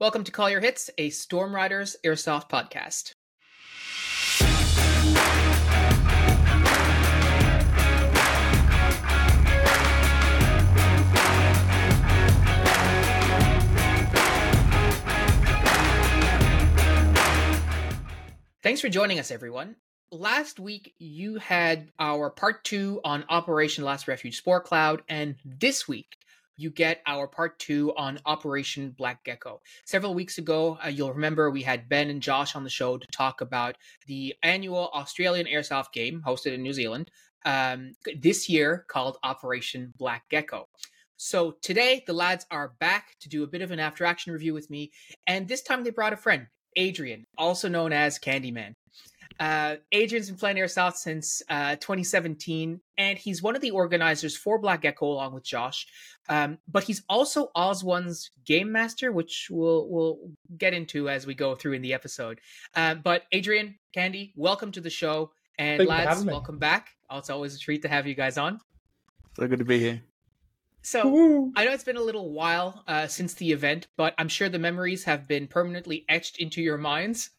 Welcome to Call Your Hits, a Storm Riders Airsoft podcast. Thanks for joining us, everyone. Last week, you had our part two on Operation Last Refuge Spore Cloud, and this week, you get our part two on Operation Black Gecko. Several weeks ago, uh, you'll remember we had Ben and Josh on the show to talk about the annual Australian Airsoft game hosted in New Zealand um, this year called Operation Black Gecko. So today, the lads are back to do a bit of an after action review with me, and this time they brought a friend, Adrian, also known as Candyman. Uh, Adrian's been playing Airsoft since uh, 2017, and he's one of the organizers for Black Gecko along with Josh. Um, but he's also OZ1's game master, which we'll we'll get into as we go through in the episode. Uh, but Adrian, Candy, welcome to the show, and Thank lads, welcome back. Oh, it's always a treat to have you guys on. So good to be here. So Woo. I know it's been a little while uh, since the event, but I'm sure the memories have been permanently etched into your minds.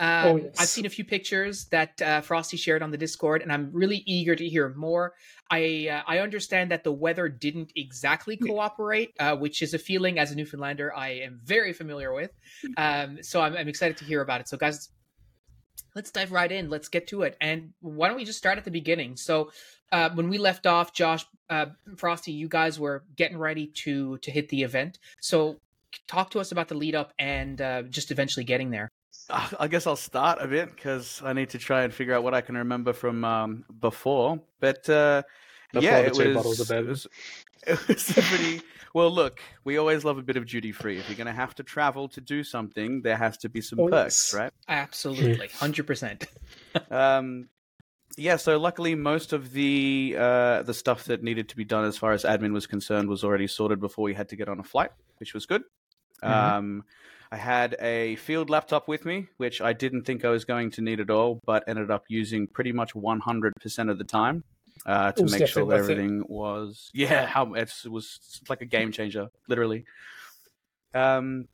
Um, Oh, yes. I've seen a few pictures that uh, Frosty shared on the Discord, and I'm really eager to hear more. I uh, I understand that the weather didn't exactly cooperate, uh, which is a feeling as a Newfoundlander I am very familiar with. Um, so I'm, I'm excited to hear about it. So guys, let's dive right in. Let's get to it. And why don't we just start at the beginning? So uh, when we left off, Josh, uh, Frosty, you guys were getting ready to to hit the event. So talk to us about the lead up and uh, just eventually getting there. I guess I'll start a bit because I need to try and figure out what I can remember from um, before. But uh, Before yeah, the it two was, bottles of it was. It was pretty well. Look, we always love a bit of duty free. If you're going to have to travel to do something, there has to be some Oh, perks, yes. right? Absolutely, hundred percent. um, yeah, so luckily most of the uh, the stuff that needed to be done as far as admin was concerned was already sorted before we had to get on a flight, which was good. Mhm. Um, I had a field laptop with me, which I didn't think I was going to need at all, but ended up using pretty much 100% of the time uh, to make sure that worth it. everything was yeah, how it was like a game changer, literally. Um,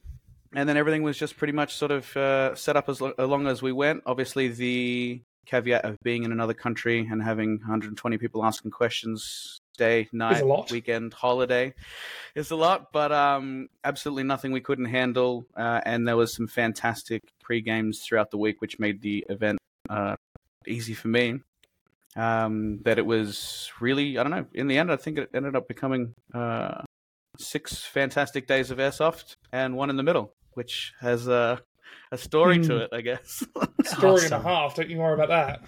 and then everything was just pretty much sort of uh, set up as lo- along as we went. Obviously, the caveat of being in another country and having 120 people asking questions day, night, lot. weekend, holiday It's a lot, but um, absolutely nothing we couldn't handle. Uh, and there was some fantastic pre games throughout the week, which made the event uh, easy for me. Um, that it was really, I don't know. In the end, I think it ended up becoming uh, six fantastic days of airsoft and one in the middle, which has a a story to Hmm. it, I guess. Story and a half. Don't you worry about that.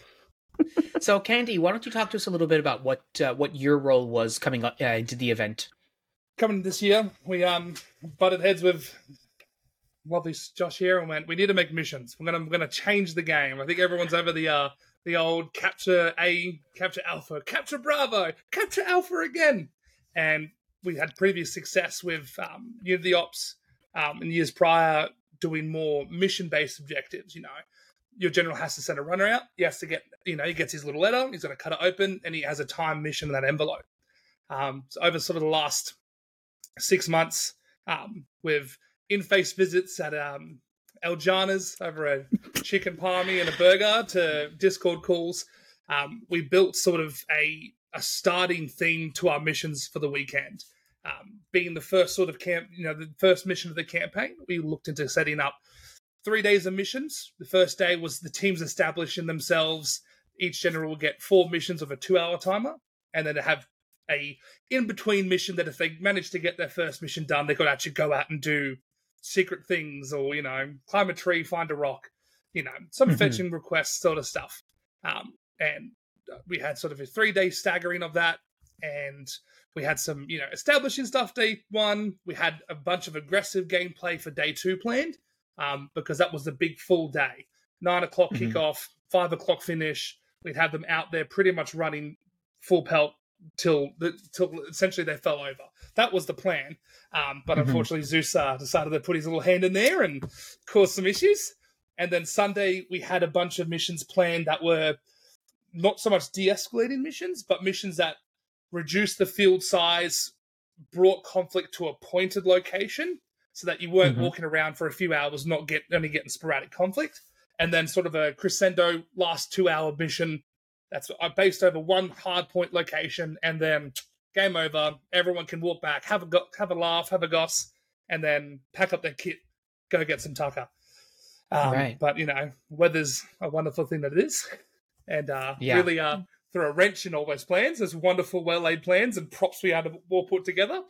So, Candy, why don't you talk to us a little bit about what uh, what your role was coming up, uh, into the event? Coming this year, we um butted heads with lovely Josh here and went, we need to make missions. We're gonna we're gonna change the game. I think everyone's over the uh the old capture A, capture Alpha, capture Bravo, capture Alpha again. And we had previous success with um Unity Ops um in years prior doing more mission based objectives, you know. Your general has to send a runner out. He has to get, you know, he gets his little letter. He's going to cut it open, and he has a time mission in that envelope. Um, so over sort of the last six months, um, with in-face visits at um, El Jannah's over a chicken palmy and a burger to Discord calls, um, we built sort of a a starting theme to our missions for the weekend. Um, being the first sort of camp, you know, the first mission of the campaign, we looked into setting up three days of missions. The first day was the teams establishing themselves. Each general will get four missions of a two-hour timer, and then they have a in-between mission that if they manage to get their first mission done, they could actually go out and do secret things or you know climb a tree, find a rock, you know some Mhm. fetching requests sort of stuff. Um, and we had sort of a three-day staggering of that, and we had some you know establishing stuff day one. We had a bunch of aggressive gameplay for day two planned um, because that was the big full day. Nine o'clock Mhm. kickoff, five o'clock finish. We'd have them out there pretty much running full pelt till the till essentially they fell over. That was the plan, um, but Mhm. unfortunately Zeus uh, decided to put his little hand in there and cause some issues. And then Sunday we had a bunch of missions planned that were not so much de-escalating missions, but missions that reduced the field size, brought conflict to a pointed location, so that you weren't Mhm. walking around for a few hours, not get only getting sporadic conflict, and then sort of a crescendo last two hour mission that's uh, based over one hard point location, and then game over. Everyone can walk back, have a go- have a laugh, have a goss, and then pack up their kit, go get some tucker. Um, Right. But you know, weather's a wonderful thing that it is, and uh, Yeah. really uh, throw a wrench in all those plans. There's wonderful, well laid plans and props we had all put together.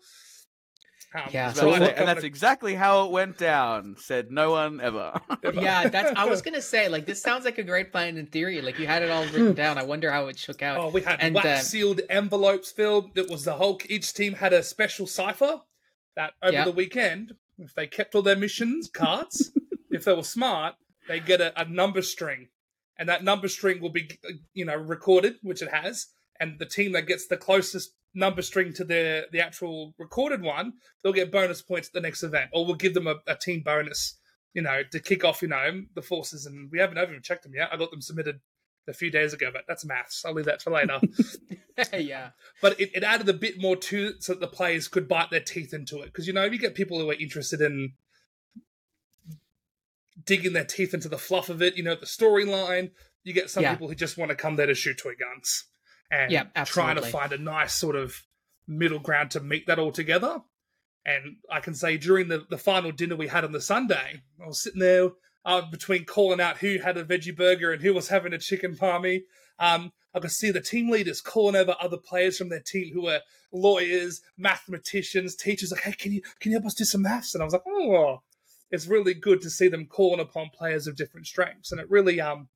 Um, Yeah, I was so about to and that's exactly how it went down. Said no one ever. Yeah, that's. I was gonna say like this sounds like a great plan in theory. Like you had it all written down. I wonder how it shook out. Oh, we had And, wax uh, sealed envelopes filled. It was the Hulk. Each team had a special cipher that over Yeah. the weekend, if they kept all their missions cards, if they were smart, they get a, a number string, and that number string will be, you know, recorded, which it has. And the team that gets the closest number string to the the actual recorded one, they'll get bonus points at the next event, or we'll give them a, a team bonus. You know, to kick off, you know, the forces, and we haven't even checked them yet. I got them submitted a few days ago, but that's maths. I'll leave that for later. yeah, but it, it added a bit more to it so that the players could bite their teeth into it. Because you know, if you get people who are interested in digging their teeth into the fluff of it, you know, the storyline, you get some Yeah. people who just want to come there to shoot toy guns and Yeah, trying to find a nice sort of middle ground to meet that all together. And I can say during the, the final dinner we had on the Sunday, I was sitting there uh, between calling out who had a veggie burger and who was having a chicken palmy. Um, I could see the team leaders calling over other players from their team who were lawyers, mathematicians, teachers. Like, hey, can you can you help us do some maths? And I was like, oh, it's really good to see them calling upon players of different strengths, and it really um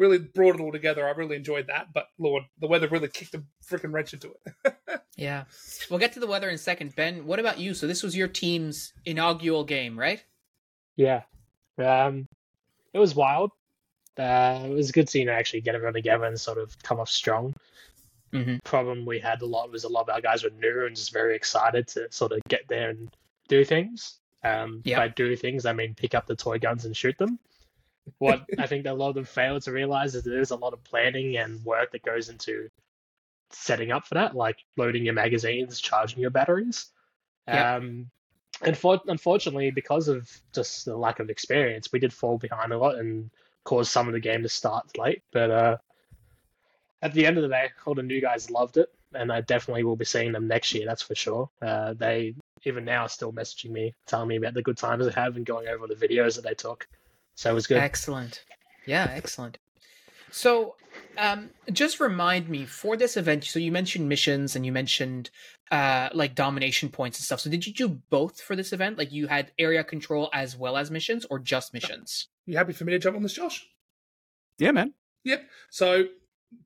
really brought it all together. I really enjoyed that. But Lord, the weather really kicked a freaking wrench into it. yeah. We'll get to the weather in a second. Ben, what about you? So this was your team's inaugural game, right? Yeah. Um, it was wild. Uh, it was a good seeing actually get everyone together and sort of come off strong. Mm-hmm. Problem we had a lot was a lot of our guys were new and just very excited to sort of get there and do things. Um, Yep. By do things, I mean pick up the toy guns and shoot them. What I think a lot of them fail to realize is there's a lot of planning and work that goes into setting up for that, like loading your magazines, charging your batteries. Yep. Um, and for, unfortunately, because of just the lack of experience, we did fall behind a lot and caused some of the game to start late. But uh, at the end of the day, all the new guys loved it, and I definitely will be seeing them next year. That's for sure. Uh, they even now are still messaging me, telling me about the good times they have and going over the videos that they took. So it was good. Excellent. Yeah, excellent. So, um, just remind me for this event. So you mentioned missions and you mentioned uh, like domination points and stuff. So did you do both for this event? Like you had area control as well as missions, or just missions? you happy for me to jump on this, Josh? yeah, man. Yep. So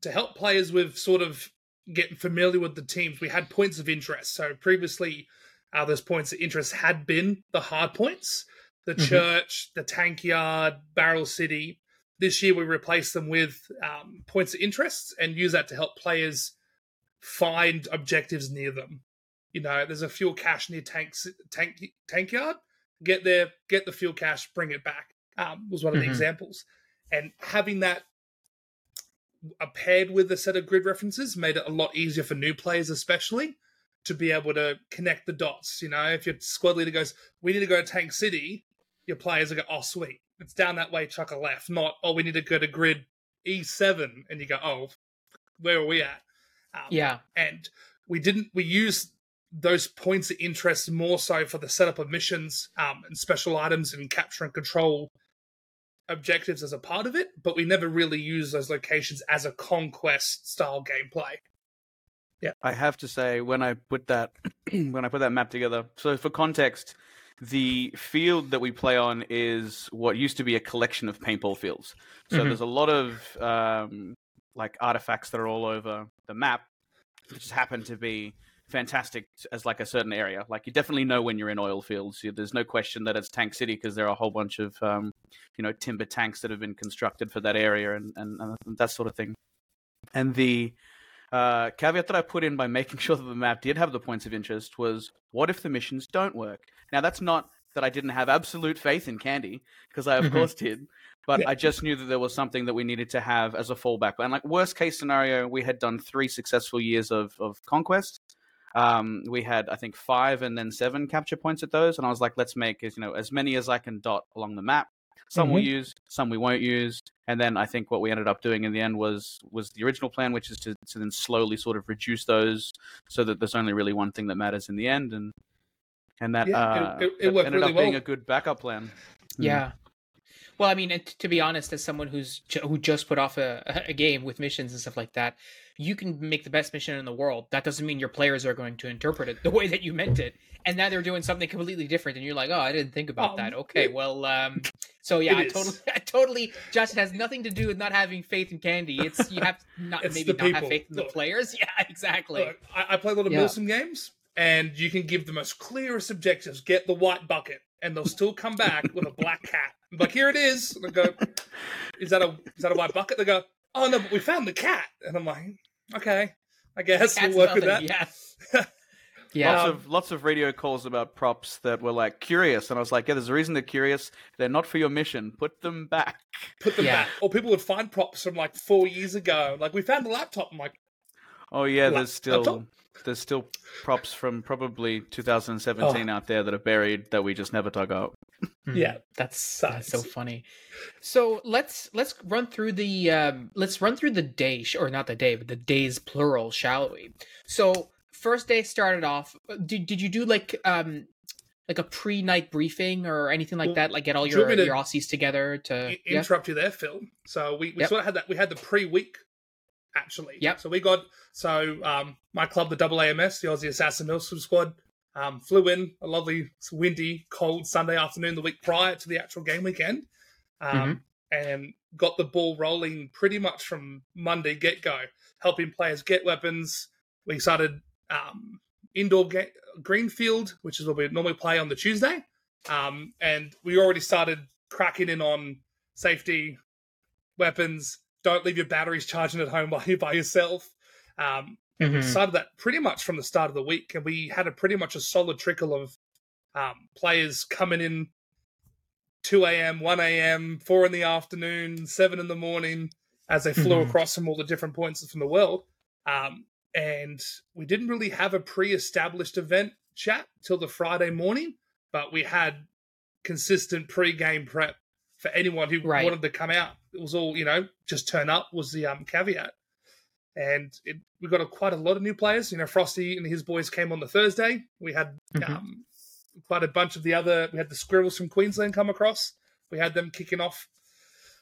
to help players with sort of getting familiar with the teams, we had points of interest. So previously, uh, those points of interest had been the hard points, the Mhm. church, the tank yard, Barrel City. This year, we replaced them with um, points of interest and use that to help players find objectives near them. You know, there's a fuel cache near tanks, tank tank yard. Get there, get the fuel cache, bring it back. Um, was one of the Mhm. examples, and having that paired with a set of grid references made it a lot easier for new players, especially to be able to connect the dots. You know, if your squad leader goes, "We need to go to Tank City," your players will go, "Oh, sweet, it's down that way, chuck a left." Not, "Oh, we need to go to grid E7," and you go, "Oh, where are we at?" Um, Yeah. and we didn't we used those points of interest more so for the setup of missions um, and special items and capture and control objectives as a part of it but we never really used those locations as a conquest style gameplay Yeah, I have to say when I put that when I put that map together. So for context, the field that we play on is what used to be a collection of paintball fields. So Mhm. there's a lot of um, like artifacts that are all over the map, which just happen to be fantastic as like a certain area. Like you definitely know when you're in oil fields. There's no question that it's Tank City because there are a whole bunch of um, you know timber tanks that have been constructed for that area and, and, and that sort of thing. And the uh, caveat that I put in by making sure that the map did have the points of interest was what if the missions don't work? Now, that's not that I didn't have absolute faith in Candy, because I, of Mhm. course, did, but Yeah. I just knew that there was something that we needed to have as a fallback. And, like, worst case scenario, we had done three successful years of, of Conquest. Um, we had I think five and then seven capture points at those, and I was like, let's make as you know as many as I can dot along the map. Some we'll use, some we won't use, and then I think what we ended up doing in the end was was the original plan, which is to, to then slowly sort of reduce those so that there's only really one thing that matters in the end, and and that, Yeah, uh, it- it that ended really up being a good backup plan. Yeah. Well, I mean, and t- to be honest, as someone who's ju- who just put off a, a game with missions and stuff like that, you can make the best mission in the world. That doesn't mean your players are going to interpret it the way that you meant it. And now they're doing something completely different, and you're like, "Oh, I didn't think about Um, that." Okay, well, um, so yeah, I totally, I totally, Josh, it has nothing to do with not having faith in Candy. It's you have to not maybe the not have faith in the players. Yeah, exactly. Look, I, I play a lot of Yeah. Milsim games, and you can give the most clearest objectives: get the white bucket, and they'll still come back with a black cat. I'm like, here it is. And I go, is that a is that a white bucket? They go, oh no, but we found the cat. And I'm like, okay, I guess That's we'll work with that. nothing, Yeah. yeah. Lots Um, of lots of radio calls about props that were like curious, and I was like, yeah, there's a reason they're curious. They're not for your mission. Put them back. Put them Yeah. back. Or people would find props from like four years ago. Like we found the laptop. I'm like, Oh yeah, Lap- there's still laptop? There's still props from probably 2017 out there that are buried that we just never dug up. Mhm. Yeah. that's that's so funny. So let's let's run through the um, let's run through the day sh- or not the day, but the days plural, shall we? So first day started off. uh, Did did you do like um like a pre night briefing or anything like Well, that? Like get all do you your want me to your Aussies together to I- yeah? interrupt you there, Phil. So we, we Yep. sort of had that. We had the pre-week actually. Yep. So we got so um, my club, the Double AMS, the Aussie Assassin Milsim Squad, um, flew in a lovely, windy, cold Sunday afternoon the week prior to the actual game weekend, um, and got the ball rolling pretty much from Monday get go, helping players get weapons. We started um, indoor ga- Greenfield, which is what we normally play on the Tuesday. Um, and we already started cracking in on safety, weapons. Don't leave your batteries charging at home while you're by yourself. Um, Mhm. we started that pretty much from the start of the week, and we had a pretty much a solid trickle of um, players coming in 2 a.m., 1 a.m., 4 in the afternoon, 7 in the morning as they flew Mhm. across from all the different points from the world. Um, and we didn't really have a pre-established event chat till the Friday morning, but we had consistent pre-game prep for anyone who Right. wanted to come out. It was all you know, just turn up was the um, caveat. And it, we got a, quite a lot of new players. You know, Frosty and his boys came on the Thursday. We had Mhm. um, quite a bunch of the other. We had the Squirrels from Queensland come across. We had them kicking off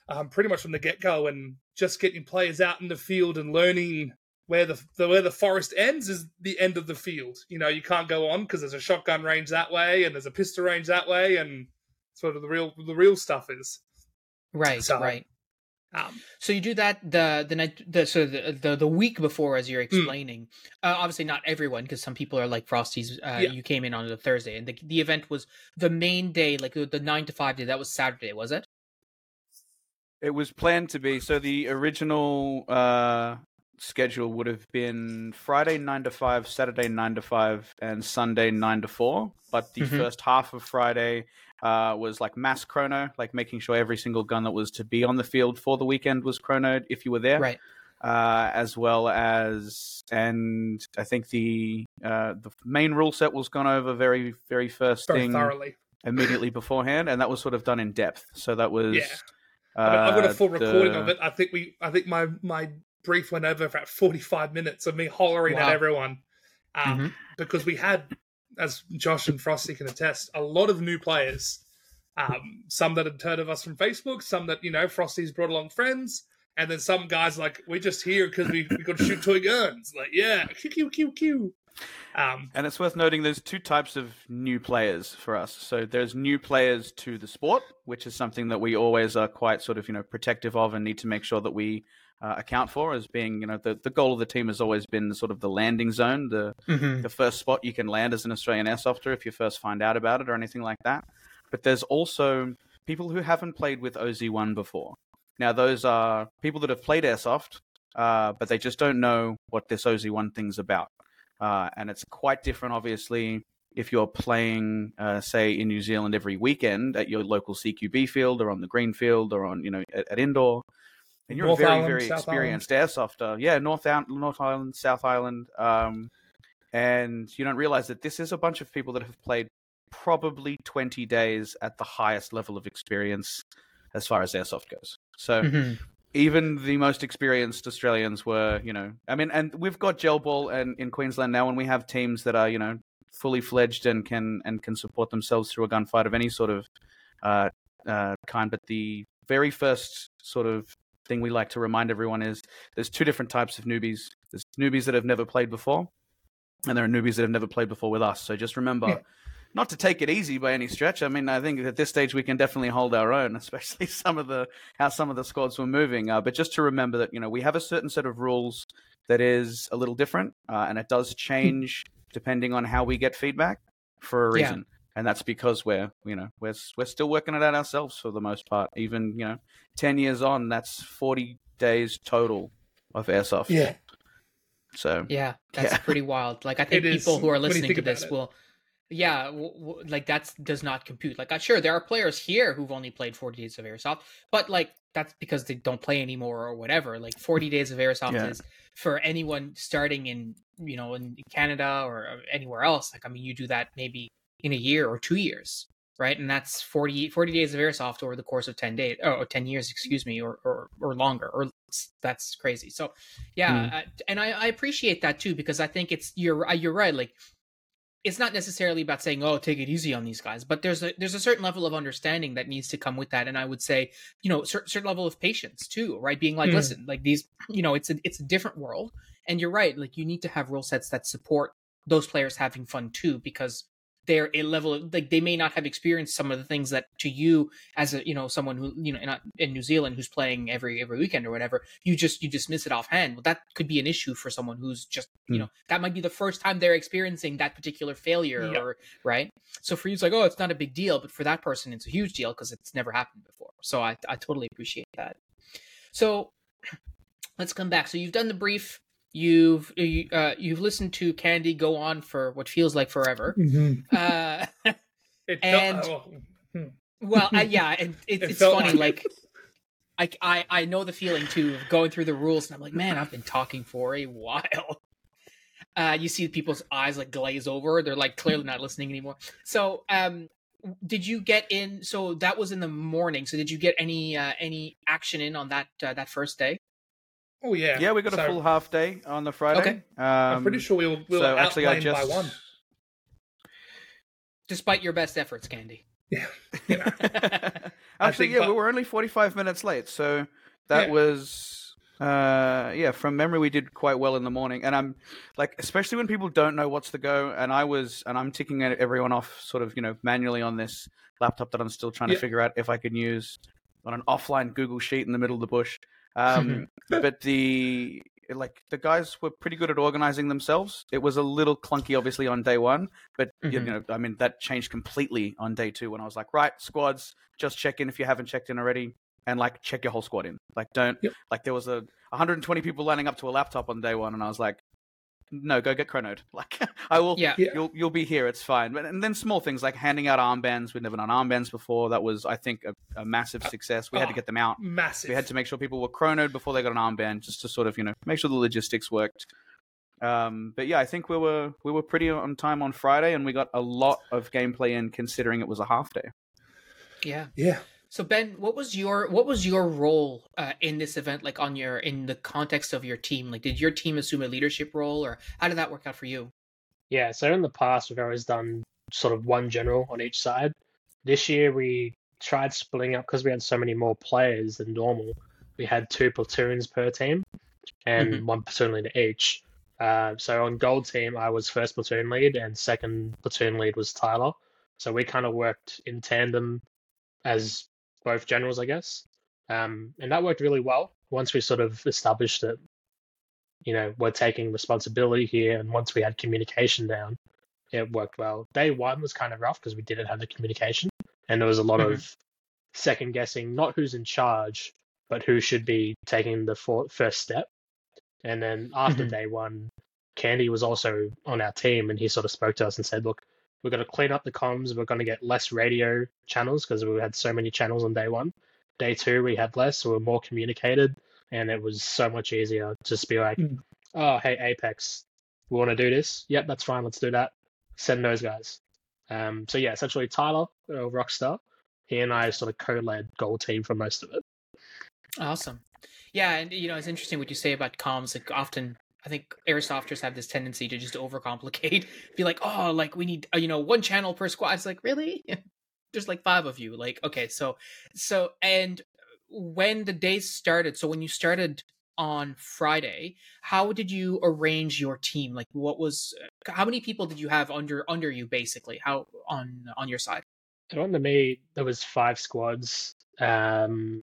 um, pretty much from the get go, and just getting players out in the field and learning where the, the where the forest ends is the end of the field. You know, you can't go on because there's a shotgun range that way, and there's a pistol range that way, and sort of the real the real stuff is. right, so- right. Um, So you do that the the night the so the the, the week before as you're Hmm. explaining. Uh, obviously not everyone because some people are like Frosty's. Uh, Yeah. You came in on the Thursday and the the event was the main day, like the, the nine to five day. That was Saturday, was it? It was planned to be so. The original uh, schedule would have been Friday nine to five, Saturday nine to five, and Sunday nine to four. But the Mhm. first half of Friday uh, was like mass chrono, like making sure every single gun that was to be on the field for the weekend was chronoed if you were there. Right. uh, as well as and I think the uh, the main rule set was gone over very very first very thing thoroughly. immediately beforehand, and that was sort of done in depth. So that was Yeah. Mean, I've got a uh, full recording of it. I think we, I think my my brief went over about forty five minutes of me hollering Wow. at everyone, um, Mhm. because we had, as Josh and Frosty can attest, a lot of new players. Um, some that had heard of us from Facebook, some that you know Frosty's brought along friends, and then some guys like we're just here because we we got to shoot toy guns. Like yeah, Q Q Q Q. Um, And it's worth noting there's two types of new players for us. So there's new players to the sport, which is something that we always are quite sort of, you know, protective of and need to make sure that we uh, account for as being, you know, the, the goal of the team has always been sort of the landing zone, the, Mm-hmm. the first spot you can land as an Australian airsofter if you first find out about it or anything like that. But there's also people who haven't played with OZ1 before. Now, those are people that have played airsoft, uh, but they just don't know what this OZ1 thing's about. Uh, and it's quite different, obviously, if you're playing, uh, say, in New Zealand every weekend at your local CQB field or on the green field or on, you know, at, at indoor. And you're North a very, Island, very South experienced airsofter. Yeah, North, Out- North Island, South Island. Um, and you don't realize that this is a bunch of people that have played probably 20 days at the highest level of experience as far as airsoft goes. So Mhm. even the most experienced Australians were, you know, I mean, and we've got gel ball and in Queensland now, and we have teams that are, you know, fully fledged and can and can support themselves through a gunfight of any sort of uh, uh, kind. But the very first sort of thing we like to remind everyone is there's two different types of newbies. There's newbies that have never played before, and there are newbies that have never played before with us. So just remember. Yeah. Not to take it easy by any stretch. I mean, I think at this stage we can definitely hold our own, especially some of the how some of the squads were moving. Uh, but just to remember that you know we have a certain set of rules that is a little different, uh, and it does change depending on how we get feedback for a reason. And that's because we're you know we're we're still working it out ourselves for the most part. Even you know ten years on, that's forty days total of airsoft. Yeah. So Yeah, that's Yeah. pretty wild. Like I think It is, people who are listening to this it. will, yeah, w- w- like that's does not compute. Like, uh, sure, there are players here who've only played forty days of airsoft, but like that's because they don't play anymore or whatever. Like forty days of airsoft Yeah. is for anyone starting in you know in Canada or uh, anywhere else. Like, I mean, you do that maybe in a year or two years. Right, and that's 40, 40 days of airsoft over the course of ten days, oh, 10 years, excuse me, or or, or longer, or that's crazy. So, yeah, Hmm. uh, and I, I appreciate that too because I think it's you're uh, you're right. Like, it's not necessarily about saying, "Oh, take it easy on these guys," but there's a there's a certain level of understanding that needs to come with that, and I would say, you know, certain certain level of patience too, right? Being like, Mhm. listen, like these, you know, it's a it's a different world, and you're right. Like, you need to have rule sets that support those players having fun too, because they're a level of, like they may not have experienced some of the things that to you as a you know someone who you know not in New Zealand who's playing every every weekend or whatever you just you dismiss it offhand. Well that could be an issue for someone who's just you Hmm. know that might be the first time they're experiencing that particular failure Yeah. or right? So for you it's like oh it's not a big deal but for that person it's a huge deal because it's never happened before. So I I totally appreciate that. So let's come back. So you've done the brief you've you, uh, you've listened to Candy go on for what feels like forever Mm-hmm. uh And- felt, oh, Well, I, yeah, and it, It it's funny. like Like, I, I, I know the feeling too of going through the rules, and I'm like, man, I've been talking for a while. Uh, you see people's eyes like glaze over; they're like clearly not listening anymore. So, um, did you get in? So that was in the morning. So did you get any uh, any action in on that uh, that first day? Oh yeah. yeah, we got a full half day on the Friday. Okay. Um, I'm pretty sure we will. we were so actually, I outplayed just by one. Despite your best efforts, Candy. Yeah. You know, Actually, think yeah, but- we were only 45 minutes late, so that Yeah. was uh yeah, from memory we did quite well in the morning. And I'm like especially when people don't know what's the go and I was and I'm ticking everyone off sort of, you know, manually on this laptop that I'm still trying Yeah. to figure out if I can use on an offline Google sheet in the middle of the bush. Um but the like the guys were pretty good at organizing themselves. It was a little clunky, obviously, on day one, but you Mhm. know, I mean, that changed completely on day two when I was like, right, squads, just check in if you haven't checked in already, and like check your whole squad in. Like, don't Yep. like there was a 120 people lining up to a laptop on day one, and I was like, no, go get chronoed. Like, I will. Yeah. Yeah. You'll you'll be here. It's fine. But and then small things like handing out armbands. We'd never done armbands before. That was, I think, a, a massive success. We had to oh, get them out. Massive. We had to make sure people were chronoed before they got an armband, just to sort of you know make sure the logistics worked. Um, but yeah, I think we were we were pretty on time on Friday, and we got a lot of gameplay in, considering it was a half day. Yeah. Yeah. So Ben, what was your what was your role uh, in this event? Like on your in the context of your team, like did your team assume a leadership role, or how did that work out for you? Yeah, so in the past, we've always done sort of one general on each side. This year, we tried splitting up because we had so many more players than normal. We had two platoons per team and Mhm. one platoon leader each. Uh, so on gold team, I was first platoon lead, and second platoon lead was Tyler. So we kind of worked in tandem as both generals, I guess. Um, and that worked really well once we sort of established that you know, we're taking responsibility here. And once we had communication down, it worked well. Day one was kind of rough because we didn't have the communication, and there was a lot Mhm. of second guessing, not who's in charge, but who should be taking the for- first step. And then after Mhm. day one, Candy was also on our team, and he sort of spoke to us and said, "Look, we're going to clean up the comms. We're going to get less radio channels because we had so many channels on day one. Day two, we had less, so we we're more communicated, and it was so much easier to just be like, Mm. oh, hey, Apex, we want to do this. Yep, that's fine. Let's do that. Send those guys. Um, so yeah, essentially Tyler, uh, Rockstar, he and I sort of co-led goal team for most of it. Awesome. Yeah, and you know it's interesting what you say about comms. Like often, I think airsofters have this tendency to just overcomplicate. Be like, oh, like we need uh, you know one channel per squad. It's like really, there's like five of you. Like okay, so so and when the day started, so when you started on Friday, how did you arrange your team? Like, what was how many people did you have under under you basically? How on on your side? So on the me, there was five squads. Um,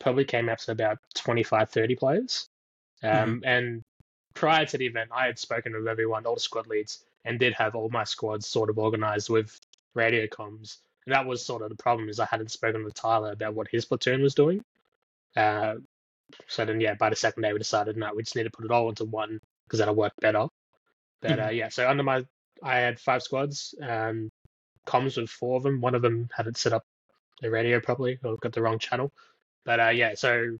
probably came up to about 25, 30 players. Um, And prior to the event, I had spoken with everyone, all the squad leads, and did have all my squads sort of organized with radio comms. And that was sort of the problem is I hadn't spoken with Tyler about what his platoon was doing. Uh, so then, yeah, by the second day, we decided no, we just need to put it all into one because that'll work better. But uh, yeah, so under my, I had five squads, um, comms with four of them. One of them hadn't set up the radio properly or got the wrong channel. But uh, yeah, so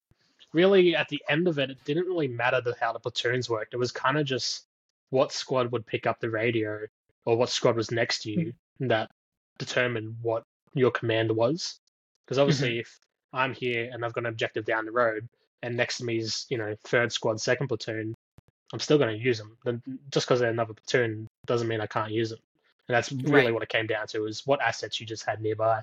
really at the end of it, it didn't really matter the, how the platoons worked. It was kind of just what squad would pick up the radio or what squad was next to you hmm. that determined what your command was. Because obviously, mm-hmm. if I'm here and I've got an objective down the road, and next to me is you know third squad, second platoon, I'm still going to use them. Then just because they're another platoon doesn't mean I can't use them. And that's really Right. what it came down to: is what assets you just had nearby.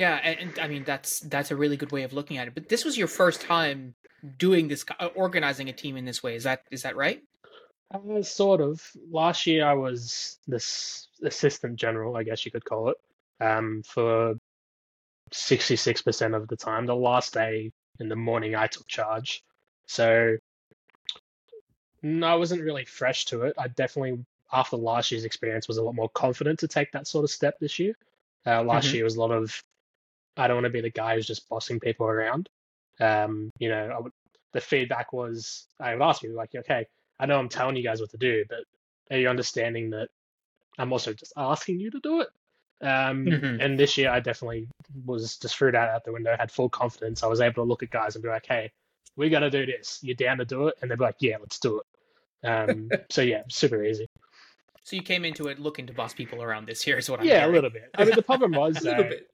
Yeah, and, and I mean that's that's a really good way of looking at it. But this was your first time doing this, uh, organizing a team in this way. Is that is that right? Uh, sort of. Last year, I was this assistant general, I guess you could call it, um, for 66% of the time. The last day in the morning, I took charge. So, no, I wasn't really fresh to it. I definitely, after last year's experience, was a lot more confident to take that sort of step this year. Uh, last Mhm. year was a lot of, I don't want to be the guy who's just bossing people around. Um, you know, I would, the feedback was, I would ask you, like, okay, I know I'm telling you guys what to do, but are you understanding that I'm also just asking you to do it? Um, Mhm. And this year, I definitely was just threw that out the window. Had full confidence. I was able to look at guys and be like, "Hey, we got to do this. You're down to do it?" And they'd be like, "Yeah, let's do it." Um, so yeah, super easy. So you came into it looking to boss people around this year, is what I'm Yeah, a little bit. I mean, the problem was A little though, bit.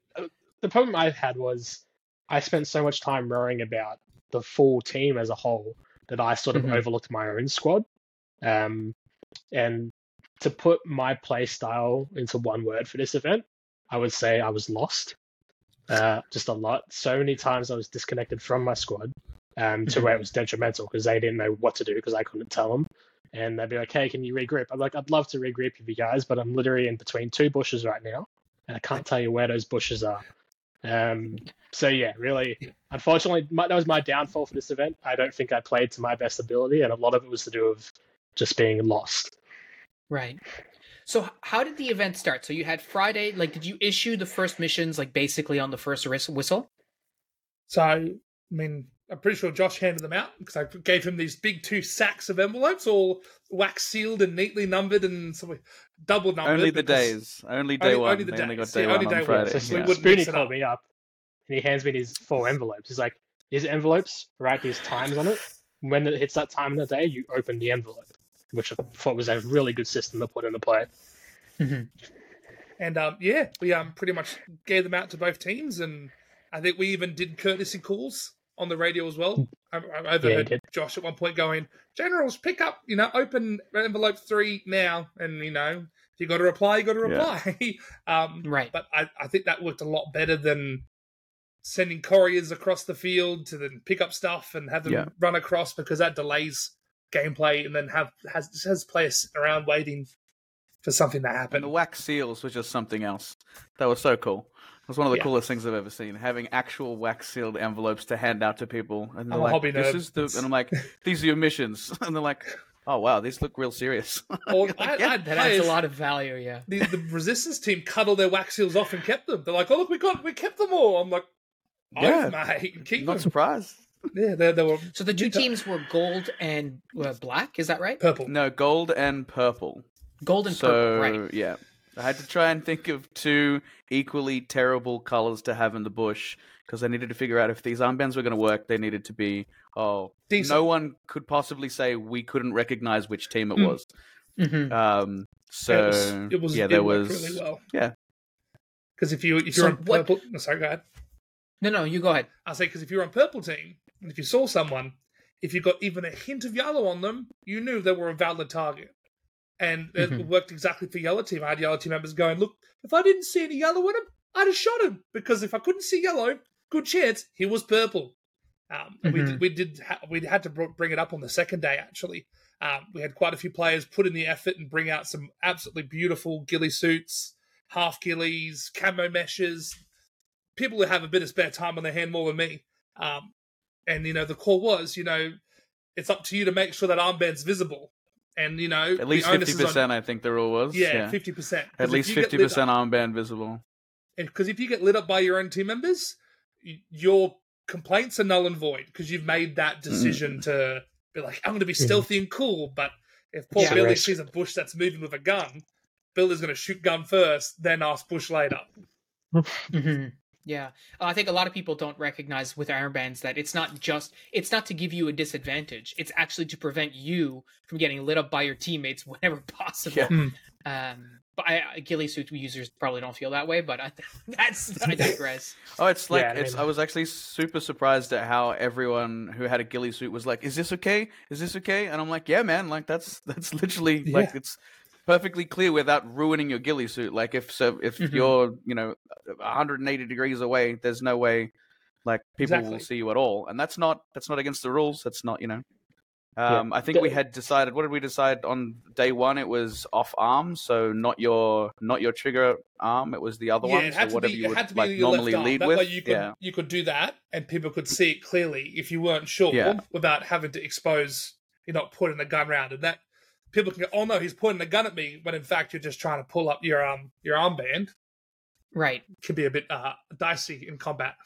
The problem I had was I spent so much time worrying about the full team as a whole that I sort of Mhm. overlooked my own squad. Um, and to put my play style into one word for this event, I would say I was lost. Uh, just a lot. So many times I was disconnected from my squad um, to where it was detrimental because they didn't know what to do because I couldn't tell them. And they'd be like, "Hey, can you regroup?" I'm like, "I'd love to regroup with you guys, but I'm literally in between two bushes right now, and I can't tell you where those bushes are." Um, so yeah, really, unfortunately, my, that was my downfall for this event. I don't think I played to my best ability, and a lot of it was to do with just being lost. Right. So how did the event start? So you had Friday. Like, did you issue the first missions like basically on the first whistle? So, I mean, I'm pretty sure Josh handed them out because I gave him these big two sacks of envelopes, all wax sealed and neatly numbered and sort of double numbered. Only the days. Only day Only- one. only the they only got days. day Yeah, one only on day one. Friday. So yeah. wouldn't Spoony called me up, and he hands me these four envelopes. He's like, "These envelopes, write these times on it. When it hits that time in the day, you open the envelope." Which I thought was a really good system to put into play. And um, yeah, we um pretty much gave them out to both teams, and I think we even did courtesy calls on the radio as well. I, I overheard did. Josh at one point going, "Generals, pick up, you know, open envelope three now," and you know, if you got to reply, you got to Yeah. reply. um, Right. but I, I think that worked a lot better than sending couriers across the field to then pick up stuff and have them Yeah. run across because that delays gameplay and then have has has players sitting around waiting for something to happen. And the wax seals was just something else. That was so cool. Was one of the Yeah. coolest things I've ever seen. Having actual wax sealed envelopes to hand out to people, and they're I'm like, hobby "This nerd. is the," and I'm like, "These are your missions," and they're like, "Oh wow, these look real serious." Or Like, I, I yeah. That adds a lot of value. Yeah. the, the resistance team cut all their wax seals off and kept them. They're like, "Oh look, we got we kept them all." I'm like, "Oh, Yeah. mate, keep Not them." surprised. Yeah, they, they were So the two teams were gold and uh, black. Is that right? purple. No, gold and purple. Gold and so purple. Right. yeah, I had to try and think of two equally terrible colors to have in the bush because I needed to figure out if these armbands were going to work. They needed to be oh, Decent. no one could possibly say we couldn't recognize which team it Mm. was. Mhm. Um, so it was, it was yeah, it there was really well. yeah. Because if you if So you're on what- purple, no, sorry, go ahead. No, no, you go ahead. I say because if you're on purple team and if you saw someone, if you got even a hint of yellow on them, you knew they were a valid target. And it Mhm. worked exactly for yellow team. I had yellow team members going, "Look, if I didn't see any yellow in him, I'd have shot him because if I couldn't see yellow, good chance he was purple." Um, and we did, we did ha- we had to br- bring it up on the second day. Actually, um, we had quite a few players put in the effort and bring out some absolutely beautiful ghillie suits, half ghillies, camo meshes. People who have a bit of spare time on their hand more than me. Um, and you know, the call was, you know, it's up to you to make sure that armband's visible. And you know, At least fifty percent. I think the rule was. Yeah, fifty percent. At least fifty percent armband visible. Because if you get lit up by your own team members, your complaints are null and void because you've made that decision to be like, I'm going to be stealthy and cool. But if poor Yeah. Billy Risk. sees a bush that's moving with a gun, Billy's going to shoot gun first, then ask Bush later. hmm Yeah, Uh, I think a lot of people don't recognize with armbands that it's not just it's not to give you a disadvantage. It's actually to prevent you from getting lit up by your teammates whenever possible. Yeah. Hmm. Um, but I, I- ghillie suit users probably don't feel that way. But I, that's I digress. Oh, it's like Yeah, I it's. mean- I was actually super surprised at how everyone who had a ghillie suit was like, "Is this okay? Is this okay?" And I'm like, "Yeah, man. Like that's that's literally like it's perfectly clear without ruining your ghillie suit. Like if so, if Mhm. you're you know 180 degrees away, there's no way like people will Exactly. see you at all, and that's not that's not against the rules. That's not you know. Um, I think we had decided. What did we decide on day one? It was off arm, so not your not your trigger arm. It was the other yeah, one. So whatever be, you would had to be like normally lead that with. way you could yeah. you could do that, and people could see it clearly if you weren't sure Yeah. without having to expose you're not putting the gun round, and that people can go, "Oh no, he's pointing a gun at me," when in fact you're just trying to pull up your um your armband. Right. Can be a bit uh, dicey in combat.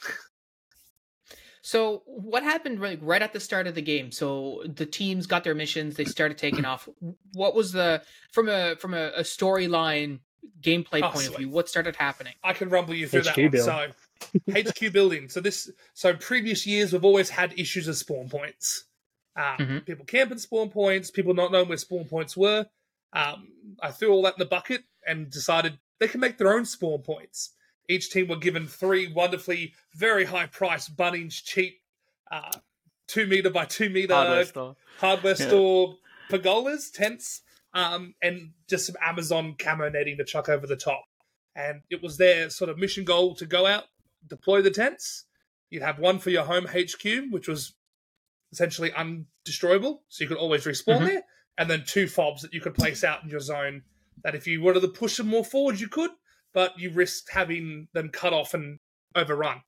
So what happened right, right at the start of the game? So the teams got their missions. They started taking off. What was the from a from a, a storyline gameplay Oh, point of view? What started happening? I can rumble you through that HQ one. So HQ building. So this so previous years we've always had issues of spawn points. Um, Mhm. People camping spawn points, people not knowing where spawn points were. Um, I threw all that in the bucket and decided they can make their own spawn points. Each team were given three wonderfully very high priced Bunnings cheap uh, two meter by two meter Hardware store. hardware Yeah. store pergolas, tents, um, and just some Amazon camo netting to chuck over the top. And it was their sort of mission goal to go out, deploy the tents. You'd have one for your home HQ, which was essentially undestroyable, so you could always respawn Mhm. there, and then two fobs that you could place out in your zone. That if you wanted to push them more forward, you could, but you risked having them cut off and overrun.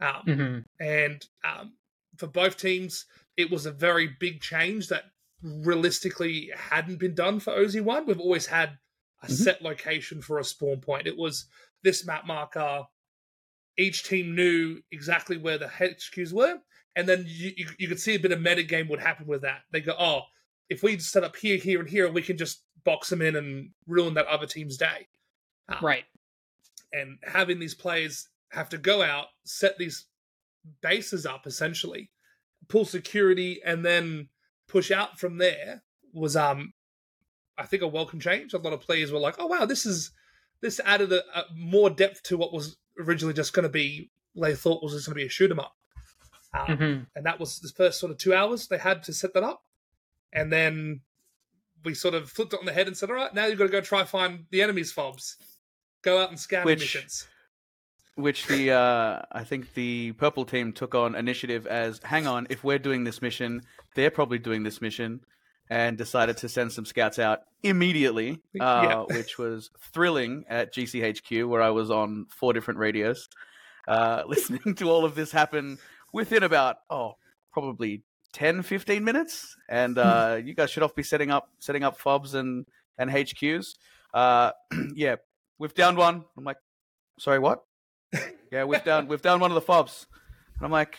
Um, hmm and um, for both teams, it was a very big change that realistically hadn't been done for OZ1. We've always had a Mhm. set location for a spawn point. It was this map marker. Each team knew exactly where the HQs were, and then you, you, you could see a bit of metagame would happen with that. They go, oh, if we set up here, here, and here, we can just box them in and ruin that other team's day Right. and having these players have to go out, set these bases up essentially, pull security, and then push out from there was um I think a welcome change. A lot of players were like, "Oh wow, this is this added a, a more depth to what was originally just going to be they thought was just going to be a shoot 'em up." Um, hmm and that was the first sort of two hours they had to set that up, and then we sort of flipped it on the head and said, "All right, now you've got to go try find the enemy's fobs, go out and scan Which- missions." which the uh, I think the purple team took on initiative as hang on if we're doing this mission they're probably doing this mission and decided to send some scouts out immediately uh, Yeah. which was thrilling at GCHQ where I was on four different radios uh, listening to all of this happen within about oh probably 10 15 minutes and uh, you guys should off be setting up setting up fobs and and HQs uh, yeah we've downed one I'm like sorry what yeah, we've down we've down one of the fobs. And I'm like,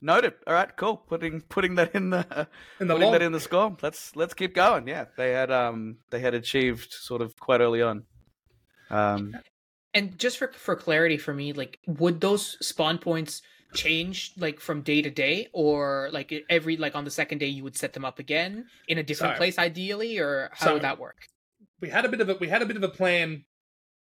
noted. All right, cool. Putting putting that in the In the putting log. that in the score. Let's let's keep going. Yeah, they had um they had achieved sort of quite early on. Um, And just for for clarity for me, like would those spawn points change like from day to day or like every like on the second day you would set them up again in a different So- place ideally or how so- would that work? we had a bit of a we had a bit of a plan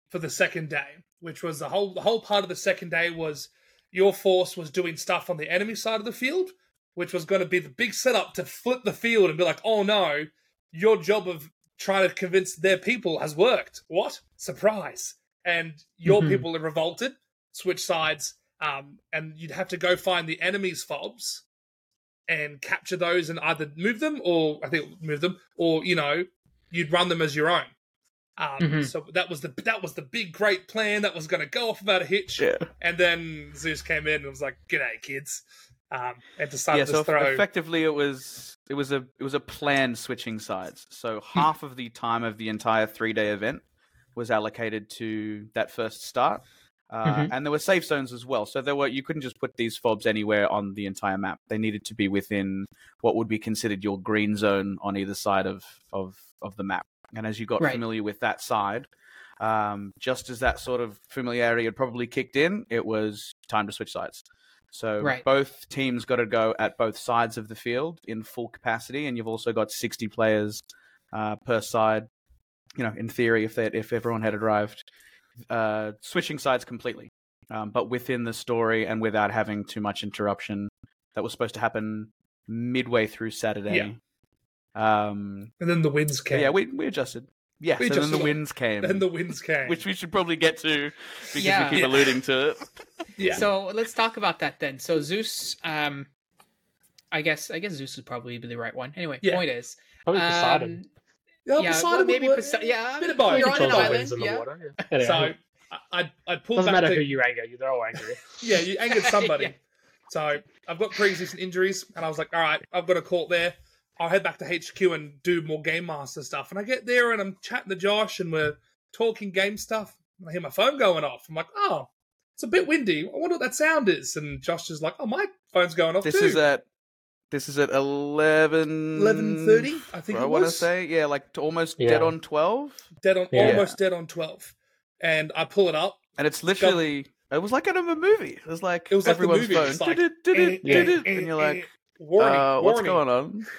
for the second day, which was the whole the whole part of the second day was your force was doing stuff on the enemy side of the field, which was going to be the big setup to flip the field and be like, oh no, your job of trying to convince their people has worked. What surprise! And your Mhm. people are revolted, switch sides, um, and you'd have to go find the enemy's fobs and capture those and either move them or I think move them or you know you'd run them as your own. Um, Mhm. So that was the that was the big great plan that was going to go off without a hitch. yeah. And then Zeus came in and was like, "G'day, kids," um, and decided yeah, to so eff- throw. effectively it was it was a it was a planned switching sides. So half of the time of the entire three day event was allocated to that first start, uh, Mhm. and there were safe zones as well. So there were you couldn't just put these fobs anywhere on the entire map. They needed to be within what would be considered your green zone on either side of of of the map. And as you got Right. familiar with that side. Um, just as that sort of familiarity had probably kicked in, it was time to switch sides. So Right. both teams got to go at both sides of the field in full capacity, and you've also got 60 players uh, per side. You know, in theory, if they, if everyone had arrived, uh, switching sides completely, um, but within the story and without having too much interruption. That was supposed to happen midway through Saturday. Yeah. Um, and then the winds came. yeah, we we adjusted. Yeah, We so then the a- winds came, then the winds came. which we should probably get to because Yeah. we keep Yeah. alluding to it. yeah, So let's talk about that then. So Zeus, um, I guess I guess Zeus would probably be the right one. Anyway, Yeah. point is, Probably Poseidon. um, yeah, yeah, Poseidon well, would maybe work. Pose- yeah, bit of both. You're on Controls an the island, in the yeah. water. Yeah. Anyway, So I- I'd I'd pull doesn't back matter to, who you anger, they're all angry. Yeah, you angered somebody. Yeah. So I've got pre-existing injuries, and I was like, all right, I've got a court there. I'll head back to HQ and do more game master stuff. And I get there and I'm chatting to Josh, and we're talking game stuff. And I hear my phone going off. I'm like, oh, it's a bit windy. I wonder what that sound is. And Josh is like, oh, my phone's going off This too. is at this is at eleven eleven thirty, I think I want to say yeah, like to almost Yeah. dead on twelve, dead on, Yeah. almost dead on twelve. And I pull it up. and it's literally it was like out of a movie. It was like It was like the everyone's movie, phone, like, "Did-it, did-it, eh, eh, and you're eh, like, warning, uh, what's warning. going on?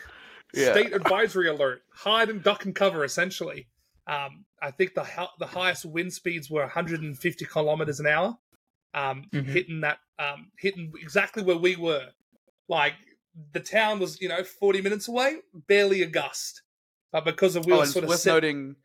Yeah, state advisory alert hide and duck and cover essentially um, i think the the highest wind speeds were 150 kilometers an hour um, Mhm. hitting that um, hitting exactly where we were like the town was you know 40 minutes away barely a gust but because of we oh, were sort of worth set, noting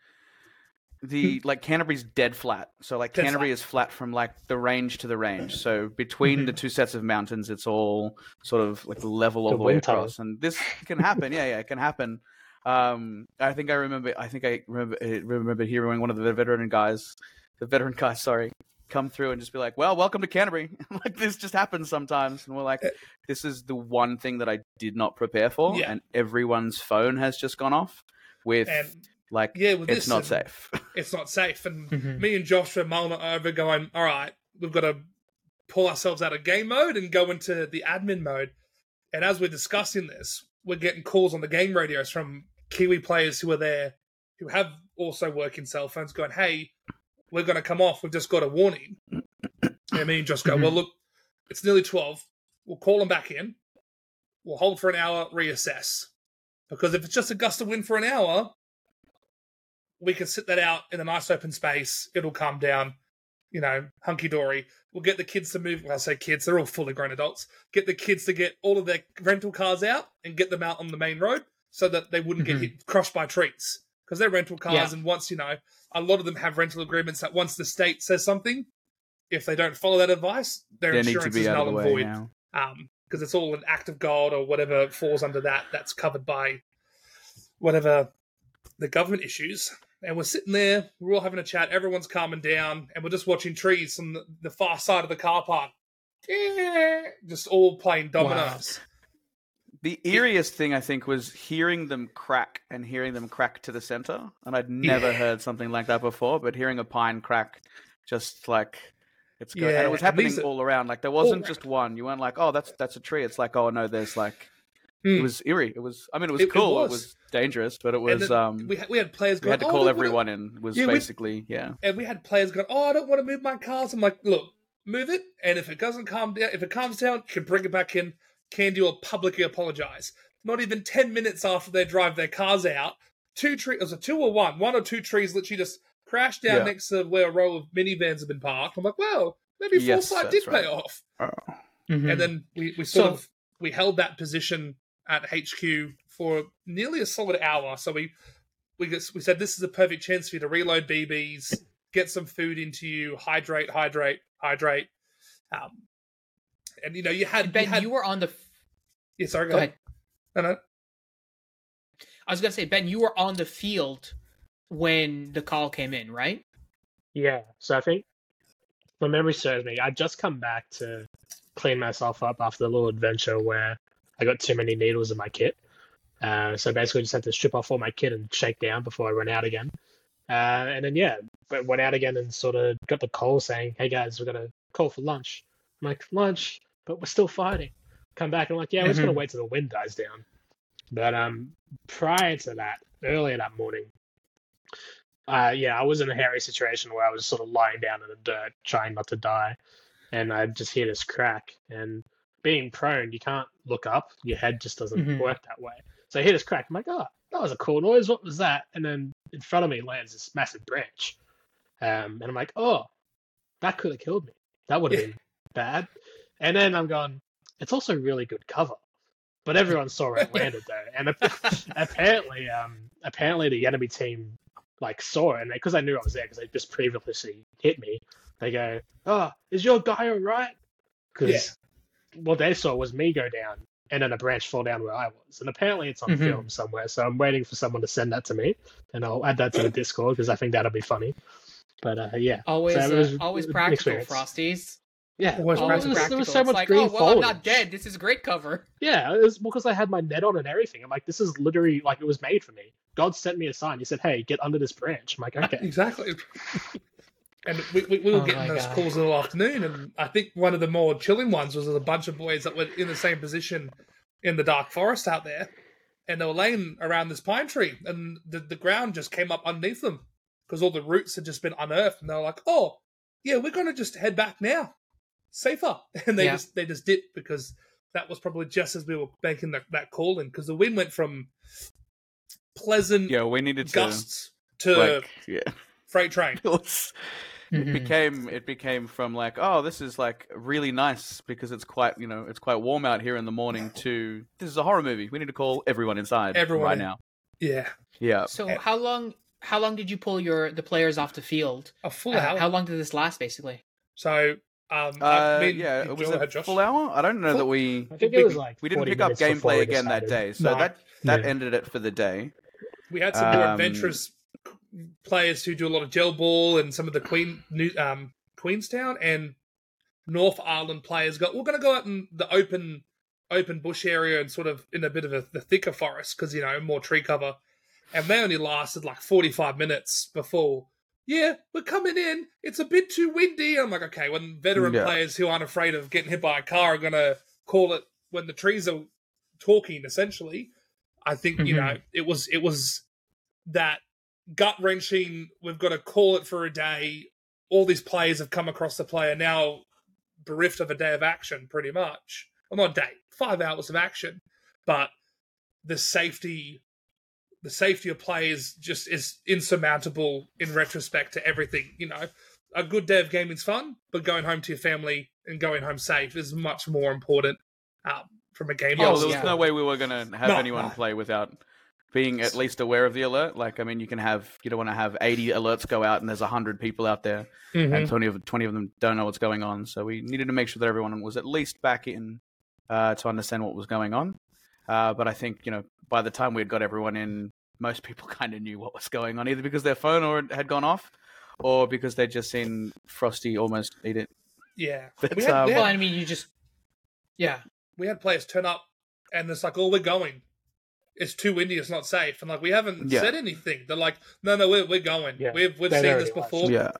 the like Canterbury's dead flat. So like Dead Canterbury is flat from like the range to the range. So between the two sets of mountains, it's all sort of like level all The the way wind across. And this can happen. yeah, yeah, it can happen. Um, I think I remember. I think I remember I remember hearing one of the veteran guys, the veteran guys, sorry, come through and just be like, "Well, welcome to Canterbury." like this just happens sometimes, and we're like, Uh, "This is the one thing that I did not prepare for," Yeah. and everyone's phone has just gone off with and like yeah with it's not safe. it's not safe and Mhm. me and josh were mulling over going all right we've got to pull ourselves out of game mode and go into the admin mode and as we're discussing this we're getting calls on the game radios from kiwi players who are there who have also working cell phones going hey we're going to come off we've just got a warning and me and josh go well look it's nearly 12 we'll call them back in we'll hold for an hour reassess because if it's just a gust of wind for an hour we can sit that out in a nice open space. It'll calm down, you know, hunky dory. We'll get the kids to move. Well, I say kids, they're all fully grown adults. Get the kids to get all of their rental cars out and get them out on the main road so that they wouldn't Mhm. get hit, crushed by trees because they're rental cars. Yeah. And once, you know, a lot of them have rental agreements that once the state says something, if they don't follow that advice, their they need insurance to be is null and void now. um because it's all an act of god or whatever falls under that that's covered by whatever the government issues and we're sitting there we're all having a chat everyone's calming down and we're just watching trees from the, the far side of the car park just all playing dominoes The eeriest thing I think was hearing them crack and hearing them crack to the center, and I'd never Yeah. heard something like that before. But hearing a pine crack, just like it's good, and it was happening are- all around. Like there wasn't just one. You weren't like, oh, that's that's a tree. It's like, oh no, there's like Hmm. It was eerie. It was. I mean, it was It- it cool. It was. was, dangerous, but it was. um, we had, we had players we going. had to "Oh, call I wanna-" everyone in. Was Yeah, we- basically yeah. and we had players going, "Oh, I don't want to move my cars." I'm like, "Look, move it, and if it doesn't calm down, if it calms down, you can bring it back in. Can you publicly apologize?" Not even ten minutes after they drive their cars out, two trees, was it two or one? One or two trees literally just crashed down Yeah. next to where a row of minivans have been parked. I'm like, "Well, maybe Yes, foresight did right. pay off." Mhm. And then we, we sort So- of we held that position at HQ for nearly a solid hour. So we we just, we said this is a perfect chance for you to reload BBs, get some food into you, hydrate, hydrate, hydrate. Um, and you know you had ben, you had you were on the. yeah sorry Go ahead. no no I was gonna say, Ben, you were on the field when the call came in, right? Yeah, so I think my memory serves me, I just come back to clean myself up after the little adventure where I got too many needles in my kit. Uh, so basically, just had to strip off all my kit and shake down before I run out again. Uh, and then yeah, but went out again and sort of got the call saying, "Hey guys, we're gonna call for lunch." I'm like, "Lunch?" But we're still fighting. Come back and like, "Yeah, we're just gonna wait till the wind dies down." But um, prior to that, earlier that morning, uh, yeah, I was in a hairy situation where I was sort of lying down in the dirt, trying not to die, and I just hear this crack. And being prone, you can't look up; your head just doesn't Mhm. work that way. So I hear this crack. I'm like, "Oh, that was a cool noise. What was that?" And then in front of me lands this massive branch, um, and I'm like, "Oh, that could have killed me. That would have been bad." And then I'm going, "It's also really good cover." But everyone saw where it landed though, and apparently, um, apparently the enemy team like saw it, and because I knew I was there because they just previously hit me, they go, "Oh, is your guy all right?" Because what they saw was me go down and then a branch fall down where I was, and apparently it's on Mhm. film somewhere. So I'm waiting for someone to send that to me, and I'll add that to the Discord because I think that'll be funny. But uh, yeah, Always, So uh, always practical, experience. Frosties. Yeah, Always well, Always there was- there was so It's much like, green oh, well, I'm not dead. This is a great cover. Yeah, it was because I had my net on and everything. I'm like, this is literally like it was made for me. God sent me a sign. He said, "Hey, get under this branch." I'm like, okay. exactly. and we, we, we were Oh getting those God. calls all afternoon, and I think one of the more chilling ones was a bunch of boys that were in the same position in the dark forest out there, and they were laying around this pine tree, and the, the ground just came up underneath them because all the roots had just been unearthed, and they were like, "Oh, yeah, we're going to just head back now, safer," and they Yeah. just they just dipped because that was probably just as we were making that, that call in because the wind went from pleasant Yeah, we needed gusts to like yeah. freight train. It was- Mhm. it became it became from like oh this is like really nice because it's quite you know it's quite warm out here in the morning to this is a horror movie we need to call everyone inside Everyone right in. now Yeah, yeah So Eh. how long? How long did you pull your the players off the field? a full Uh, hour. how long did this last, basically? So, um, uh, I mean, yeah it was a have full hour I don't know Full- that we I think We- it was like we didn't pick up gameplay we again that day so No. that that Yeah. ended it for the day We had some more Um, adventurous players who do a lot of gel ball and some of the Queen, New, um, Queenstown and North Island players got. We're going to go out in the open, open bush area and sort of in a bit of a the thicker forest because you know more tree cover, and they only lasted like forty five minutes before. Yeah, we're coming in. It's a bit too windy. I'm like, okay, when veteran Yeah. players who aren't afraid of getting hit by a car are going to call it when the trees are talking, essentially. I think you Mhm. know it was it was that gut wrenching. We've got to call it for a day. All these players have come across the player now, bereft of a day of action, pretty much. Well, not a day, five hours of action, but the safety, the safety of play is just is insurmountable in retrospect to everything. You know, a good day of gaming's fun, but going home to your family and going home safe is much more important um, from a game. Oh, there was yeah. no way we were going to have No, anyone no. play without being at least aware of the alert. Like, I mean, you can have, you don't want to have 80 alerts go out and there's 100 people out there Mhm. and 20 of, 20 of them don't know what's going on. So we needed to make sure that everyone was at least back in uh, to understand what was going on. Uh, but I think, you know, by the time we had got everyone in, most people kind of knew what was going on, either because their phone or had gone off or because they'd just seen Frosty almost eat it. Yeah, But, we had, um, we had Well, I mean, you just yeah. we had players turn up and it's like, oh, we're going. It's too windy. It's not safe. And like, we haven't Yeah. said anything. They're like, no, no, we're, we're going. Yeah. We've we've They seen this left. before. Yeah.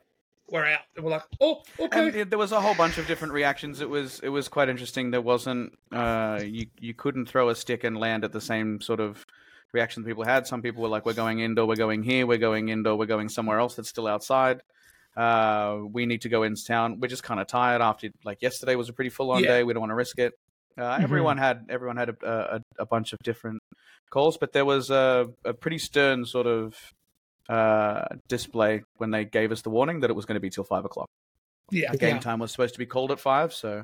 We're out. And we're like, oh, okay. And there was a whole bunch of different reactions. It was it was quite interesting. There wasn't uh, you you couldn't throw a stick and land at the same sort of reaction people had. Some people were like, "We're going indoor. We're going here. We're going indoor. We're going somewhere else that's still outside. Uh, we need to go into town. We're just kind of tired after like yesterday was a pretty full on Yeah. day. We don't want to risk it. Uh, Everyone had everyone had a, a a bunch of different calls, but there was a, a pretty stern sort of uh, display when they gave us the warning that it was going to be till five o'clock yeah. the game Yeah. time was supposed to be called at five, so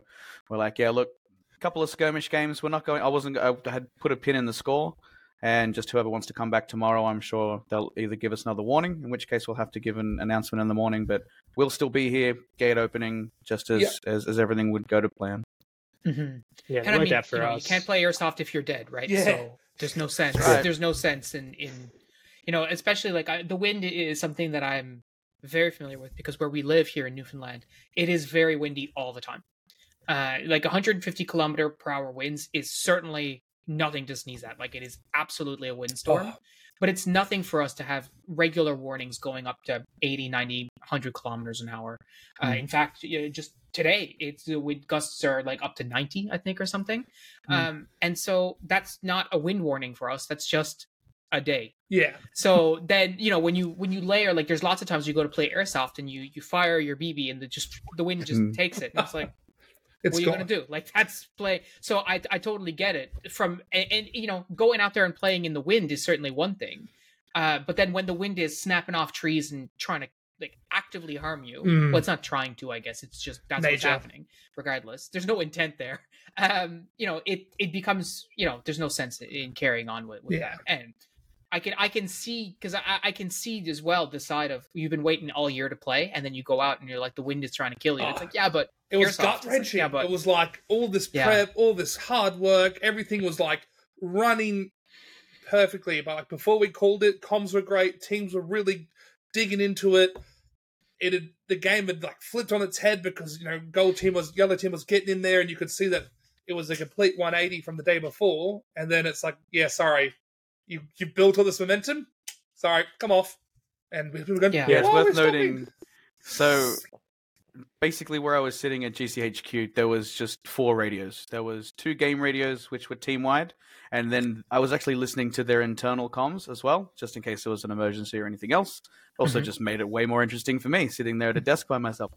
we're like, yeah, look, a couple of skirmish games. We're not going. I wasn't. I had put a pin in the score, and just whoever wants to come back tomorrow, I'm sure they'll either give us another warning, in which case we'll have to give an announcement in the morning. But we'll still be here, gate opening, just as Yeah. as, as everything would go to plan. hmm Yeah, it And I mean, out for you, know, you can't play airsoft if you're dead, right? Yeah. So there's no sense. Right. There's no sense in in you know, especially like I, the wind is something that I'm very familiar with because where we live here in Newfoundland, it is very windy all the time. Uh, like 150 kilometer per hour winds is certainly nothing to sneeze at. Like it is absolutely a windstorm. Oh, but it's nothing for us to have regular warnings going up to 80 90 100 kilometers an hour uh, Mm. in fact you know, just today it's the wind gusts are like up to 90 i think or something Mm. um, and so that's not a wind warning for us that's just a day yeah. so then you know when you when you layer like there's lots of times you go to play airsoft and you you fire your bb and the just the wind just Mm. takes it and it's like It's what are you gone. gonna do? Like that's play. So I I totally get it. From and, and you know going out there and playing in the wind is certainly one thing, uh, but then when the wind is snapping off trees and trying to like actively harm you, Mm. well, it's not trying to. I guess it's just that's what's happening. Regardless, there's no intent there. Um, you know, it it becomes you know there's no sense in carrying on with, with Yeah. that. And I can I can see because I, I can see as well the side of you've been waiting all year to play, and then you go out and you're like the wind is trying to kill you. It's Oh. like yeah, but It was gut it's like, wrenching. yeah, but- it was like all this Yeah. prep, all this hard work, everything was like running perfectly. But like before we called it, comms were great, teams were really digging into it. It had, the game had like flipped on its head because you know gold team was yellow team was getting in there, and you could see that it was a complete 180 from the day before. And then it's like, yeah, sorry, you you built all this momentum. Sorry, come off. And we we were going, Yeah. Yeah, it's "Why are worth stopping?" noting. So basically, where I was sitting at GCHQ, there was just four radios. There was two game radios, which were team wide, and then I was actually listening to their internal comms as well, just in case there was an emergency or anything else. Also, Mhm. just made it way more interesting for me sitting there at a desk by myself.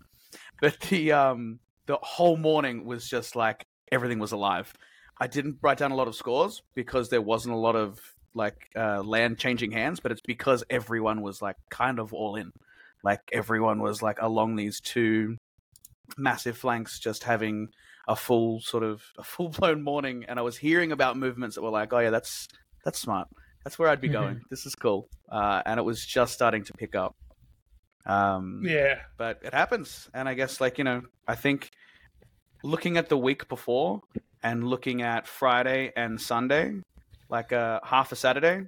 But the um the whole morning was just like everything was alive. I didn't write down a lot of scores because there wasn't a lot of like uh, land changing hands, but it's because everyone was like kind of all in. Like everyone was like along these two massive flanks, just having a full sort of a full blown morning. And I was hearing about movements that were like, oh yeah, that's that's smart. That's where I'd be Mhm. going. This is cool. Uh, and it was just starting to pick up. Um, Yeah, but it happens and i guess like you know i think looking at the week before and looking at friday and sunday like uh half a saturday?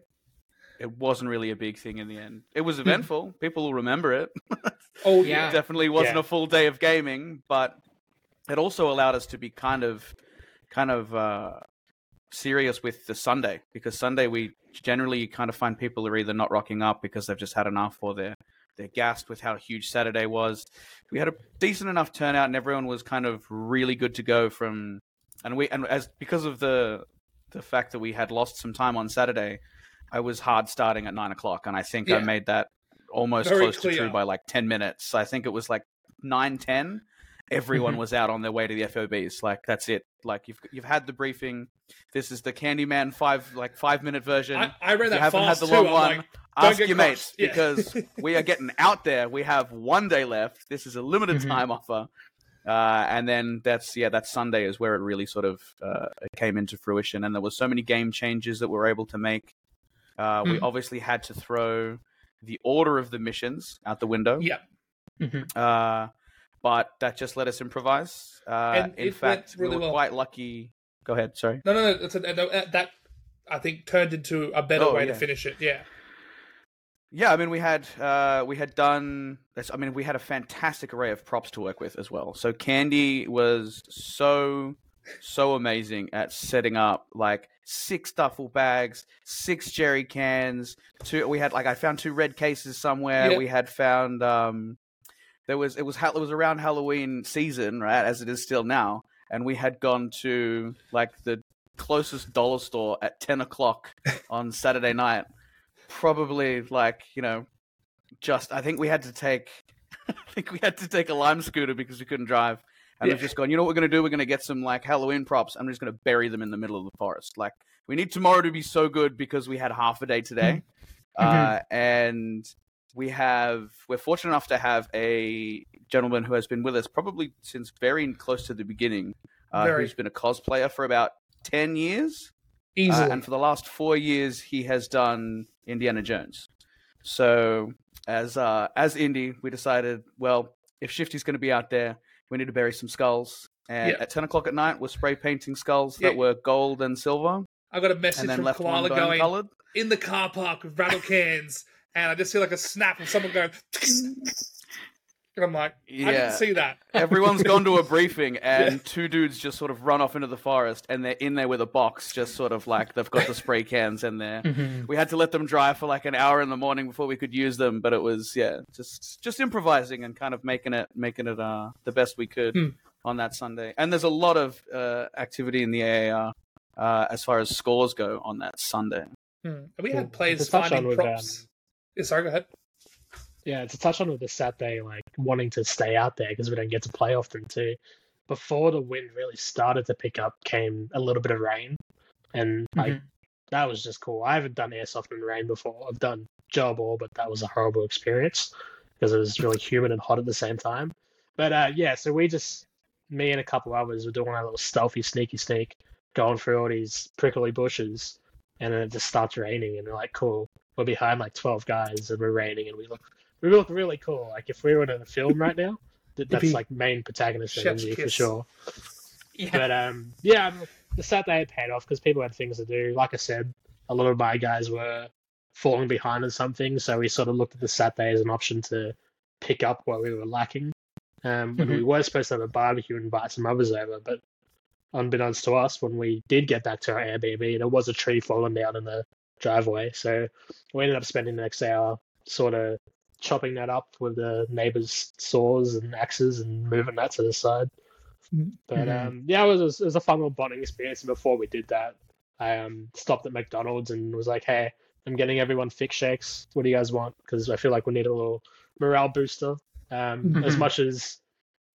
It wasn't really a big thing in the end. It was eventful. People will remember it. Oh Yeah. yeah, it definitely wasn't Yeah. a full day of gaming but it also allowed us to be kind of kind of uh serious with the sunday because sunday we generally you kind of find people are either not rocking up because they've just had enough or they're they're gassed with how huge saturday was. We had a decent enough turnout and everyone was kind of really good to go from and we and as because of the the fact that we had lost some time on saturday i was hard starting at nine o'clock and i think i made that almost Very close to clear. true by like 10 minutes i think it was like 9 10 everyone Mhm. was out on their way to the fobs like that's it like you've you've had the briefing this is the candyman five like five minute version I, I read that you haven't had the long I'm one like, ask your mates Yeah. because we are getting out there. We have one day left. This is a limited Mhm. time offer. Uh, and then that's yeah, that Sunday is where it really sort of uh, came into fruition, and there was so many game changes that we were able to make. Uh, We Mhm. obviously had to throw the order of the missions out the window, yeah, Mhm. uh, but that just let us improvise. Uh, in fact, really we were well. quite lucky. Go ahead, sorry. no, no, no, that's a, no, that I think turned into a better Oh, way yeah. to finish it. Yeah, Yeah, I mean, we had uh, we had done. This, I mean, we had a fantastic array of props to work with as well. So Candy was so so amazing at setting up like six duffel bags, six jerry cans. Two, we had like I found two red cases somewhere. We had found um, there was it was it was around Halloween season, right, as it is still now, and we had gone to like the closest dollar store at ten o'clock on Saturday night. Probably like you know, just I think we had to take, I think we had to take a lime scooter because we couldn't drive. And we've just gone, you know what we're going to do? We're going to get some like Halloween props. I'm just going to bury them in the middle of the forest. Like, we need tomorrow to be so good because we had half a day today. Uh, and we have, we're fortunate enough to have a gentleman who has been with us probably since very close to the beginning, uh, who's been a cosplayer for about 10 years. Uh, and for the last four years, he has done Indiana Jones. So as uh, as Indy, we decided, well, if Shifty's going to be out there, we need to bury some skulls. And Yeah. at ten o'clock at night, we're spray painting skulls Yeah. that were gold and silver, I got a message from Koala going colored. in the car park with rattle cans, and I just see like a snap of someone going. And I'm like, I Yeah. didn't see that. Everyone's gone to a briefing, and two dudes just sort of run off into the forest, and they're in there with a box, just sort of like they've got the spray cans in there. Mhm. we had to let them dry for like an hour in the morning before we could use them but it was yeah just just improvising and kind of making it making it uh the best we could Hmm. on that sunday and there's a lot of uh activity in the aar uh as far as scores go on that sunday Hmm. We had players to touch on finding props. um, Yeah, sorry, go ahead. Yeah, to touch on with the Saturday, like wanting to stay out there because we don't get to play often too. Before the wind really started to pick up, came a little bit of rain, and like Mhm. that was just cool. I haven't done airsoft in rain before. I've done job ball, but that was a horrible experience because it was really humid and hot at the same time. But uh, yeah, so we just me and a couple others were doing our little stealthy sneaky sneak, going through all these prickly bushes, and then it just starts raining, and we're like, cool. We're behind like twelve guys, and we're raining, and we look we look really cool. Like if we were in a film right now, that, that's like main protagonist energy for sure. Yeah. But um, yeah, the Saturday had paid off because people had things to do. Like I said, a lot of my guys were falling behind on something, so we sort of looked at the Saturday as an option to pick up what we were lacking. Um, when we were supposed to have a barbecue and invite some others over, but unbeknownst to us, when we did get back to our Airbnb, there was a tree falling down in the driveway. So we ended up spending the next hour sort of chopping that up with the neighbors' saws and axes and moving that to the side. But Mhm. um, yeah, it was, it was a fun little bonding experience. And before we did that, I um, stopped at McDonald's and was like, "Hey, I'm getting everyone fix shakes. What do you guys want? Because I feel like we need a little morale booster. Um, As Mhm. much as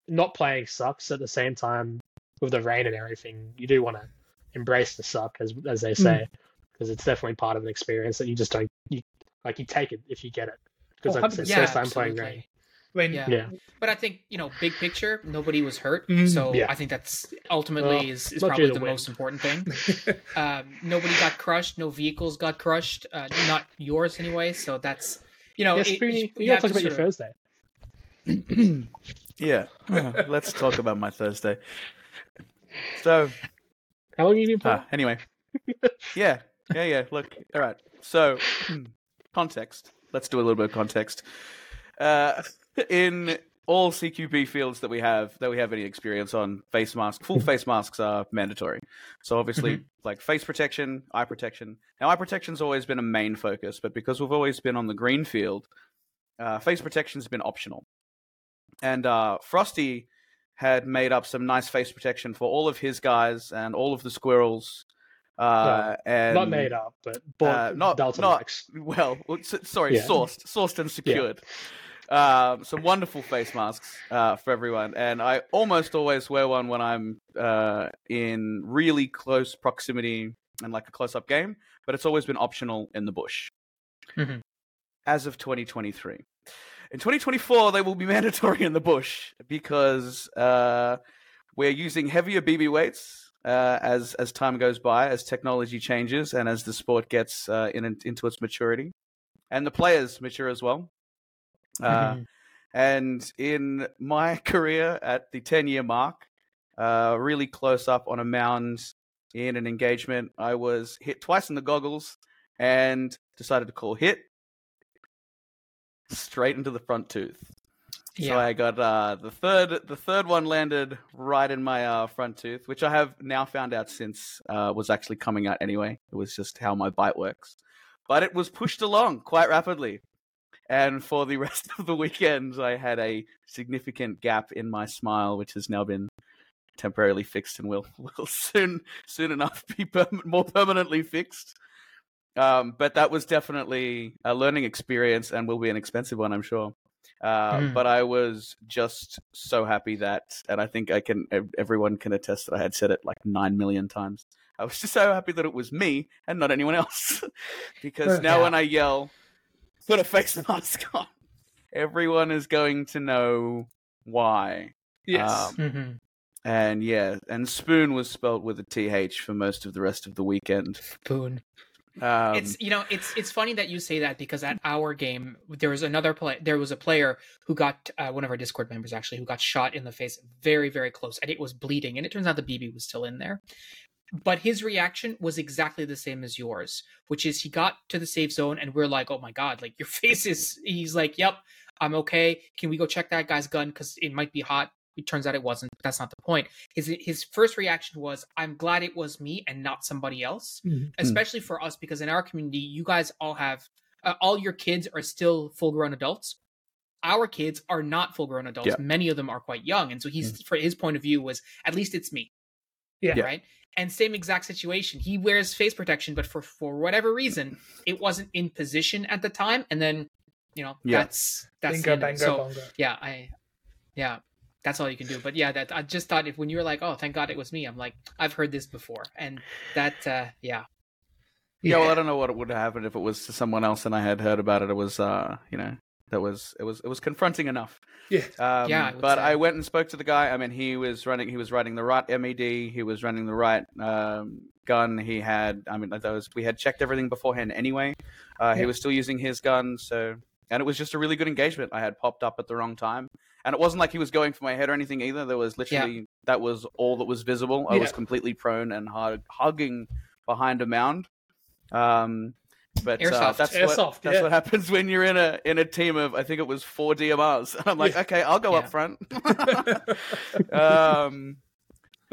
not playing sucks, at the same time, with the rain and everything, you do want to embrace the suck, as as they say, because it's definitely part of an experience that you just don't you like. You take it if you get it. Because Oh, like, it's the 100%. first time playing rain. absolutely. I Yeah. Yeah. But I think you know, big picture, nobody was hurt, Mhm. so Yeah. I think that's ultimately Well, is, is probably the wind. most important thing. Um, nobody got crushed, no vehicles got crushed, uh, not yours anyway. So that's you know, yeah, it- Spoony, you you gotta have talk to about your of- Thursday. yeah let's talk about my thursday so How long have you been playing? Ah, anyway, yeah, yeah, yeah. Look, all right. So, context. Let's do a little bit of context. Uh, in all CQB fields that we have, that we have any experience on, face mask, full face masks are mandatory. So obviously, like face protection, eye protection. Now, eye protection's always been a main focus, but because we've always been on the green field, uh, face protection's been optional. And uh, Frosty had made up some nice face protection for all of his guys and all of the squirrels. Uh, and not made up, but bought uh, not- Delta not- well, sorry, Yeah. sourced, sourced and secured. Um, some wonderful face masks uh, for everyone, and I almost always wear one when I'm uh, in really close proximity and like a close-up game. But it's always been optional in the bush. Mhm. As of 2023, in 2024 they will be mandatory in the bush because uh, we're using heavier BB weights uh, as as time goes by, as technology changes, and as the sport gets uh, in, into its maturity, and the players mature as well. Uh, Mhm. and in my career at the 10 year mark, uh, really close up on a mound in an engagement, I was hit twice in the goggles and decided to call hit straight into the front tooth. So I got uh, the third. The third one landed right in my uh, front tooth, which I have now found out since uh, was actually coming out anyway. It was just how my bite works, but it was pushed along quite rapidly, And for the rest of the weekend, I had a significant gap in my smile, which has now been temporarily fixed and will will soon soon enough be per- more permanently fixed. Um, but that was definitely a learning experience and will be an expensive one, I'm sure. Uh, Mm. But I was just so happy that, and I think I can, everyone can attest that I had said it like nine million times. I was just so happy that it was me and not anyone else, because now Yeah. when I yell, "Put a face mask on," everyone is going to know why. Yes. Um, hmm and yeah, and spoon was spelled with a th for most of the rest of the weekend. Boone. Um, it's you know it's it's funny that you say that because at our game there was another play there was a player who got uh, one of our discord members actually who got shot in the face very very close and it was bleeding and it turns out the bb was still in there. But his reaction was exactly the same as yours which is he got to the safe zone and we're like oh my god like your face is he's like yep i'm okay. Can we go check that guy's gun? Because it might be hot it turns out it wasn't but that's not the point his his first reaction was i'm glad it was me and not somebody else Mhm. especially for us because in our community you guys all have uh, all your kids are still full grown adults our kids are not full grown adults Yeah. many of them are quite young and so he's for his point of view was at least it's me Yeah. Right and same exact situation he wears face protection but for for whatever reason it wasn't in position at the time and then you know Yeah. that's that's Bingo, end of it. bango, so yeah i yeah that's all you can do but yeah that i just thought if when you were like oh thank god it was me i'm like i've heard this before and that uh yeah Yeah, well, I don't know what would have happened if it was to someone else and I had heard about it. It was, uh, you know, that was it was it was confronting enough. Yeah. Um, Yeah, I but say. I went and spoke to the guy. I mean, he was running. He was running the right MED. He was running the right um, gun. He had. I mean, those we had checked everything beforehand anyway. Uh, He was still using his gun, so and it was just a really good engagement. I had popped up at the wrong time, and it wasn't like he was going for my head or anything either. There was literally that was all that was visible. I was completely prone and hug, hugging behind a mound. Um, but uh, that's Airsoft, what that's yeah. what happens when you're in a in a team of I think it was four DMRs. And I'm like, Yeah. okay, I'll go Yeah. up front. um,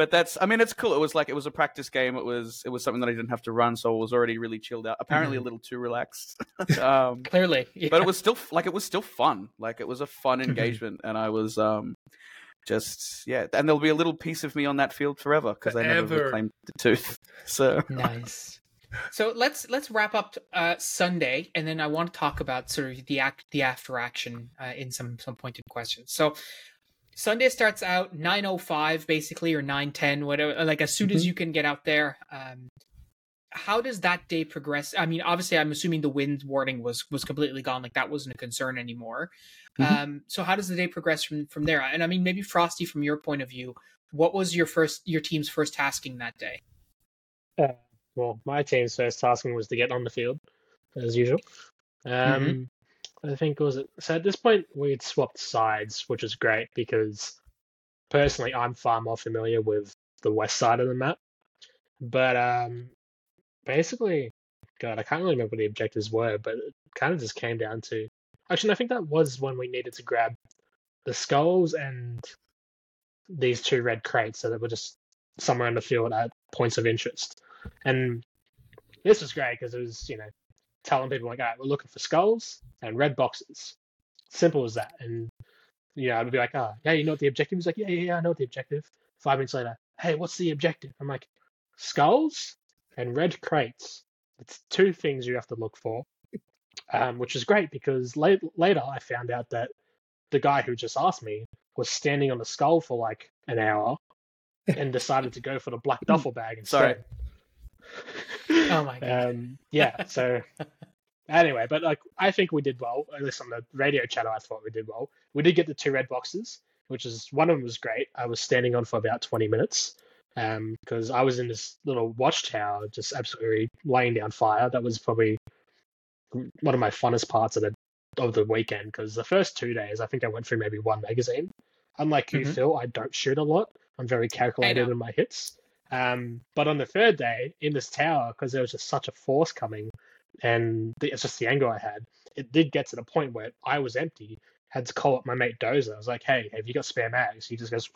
but that's I mean it's cool. It was like it was a practice game. It was it was something that I didn't have to run, so I was already really chilled out. Apparently a little too relaxed. um, clearly yeah. but it was still like it was still fun. Like it was a fun Mhm. engagement, and I was um just yeah. And there'll be a little piece of me on that field forever because I never reclaimed the tooth. So nice so let's let's wrap up uh sunday and then i want to talk about sort of the act the after action uh, in some some pointed questions so sunday starts out 905 basically or 910 whatever like as soon as Mhm. you can get out there um how does that day progress i mean obviously i'm assuming the wind warning was was completely gone like that wasn't a concern anymore Mhm. um so how does the day progress from from there and i mean maybe frosty from your point of view what was your first your team's first tasking that day Uh, well, my team's first tasking was to get on the field, as usual. Um, I think it was so. At this point, we had swapped sides, which is great because personally, I'm far more familiar with the west side of the map. But um, basically, God, I can't really remember what the objectives were, but it kind of just came down to. Actually, I think that was when we needed to grab the skulls and these two red crates, so that were just somewhere in the field at points of interest. And this was great because it was, you know, telling people like, all right, we're looking for skulls and red boxes. Simple as that. And you know, I'd be like, oh, yeah, you know what the objective is? Like, yeah, yeah, yeah, I know what the objective. Five minutes later, hey, what's the objective? I'm like, skulls and red crates. It's two things you have to look for, um, which is great because late, later I found out that the guy who just asked me was standing on the skull for like an hour and decided to go for the black duffel bag instead. Sorry. Oh my God. Um, yeah. So anyway, but like I think we did well. At least on the radio channel, I thought we did well. We did get the two red boxes, which is one of them was great. I was standing on for about twenty minutes because I was in this little watchtower, just absolutely laying down fire. That was probably one of my funnest parts of the of the weekend because the first two days, I think I went through maybe one magazine. Unlike you, Mhm. Phil, I don't shoot a lot. I'm very calculated in my hits. Um, but on the third day in this tower, because there was just such a force coming, and the, it's just the angle I had, it did get to the point where I was empty. Had to call up my mate Dozer. I was like, "Hey, have you got spare mags?" He just goes,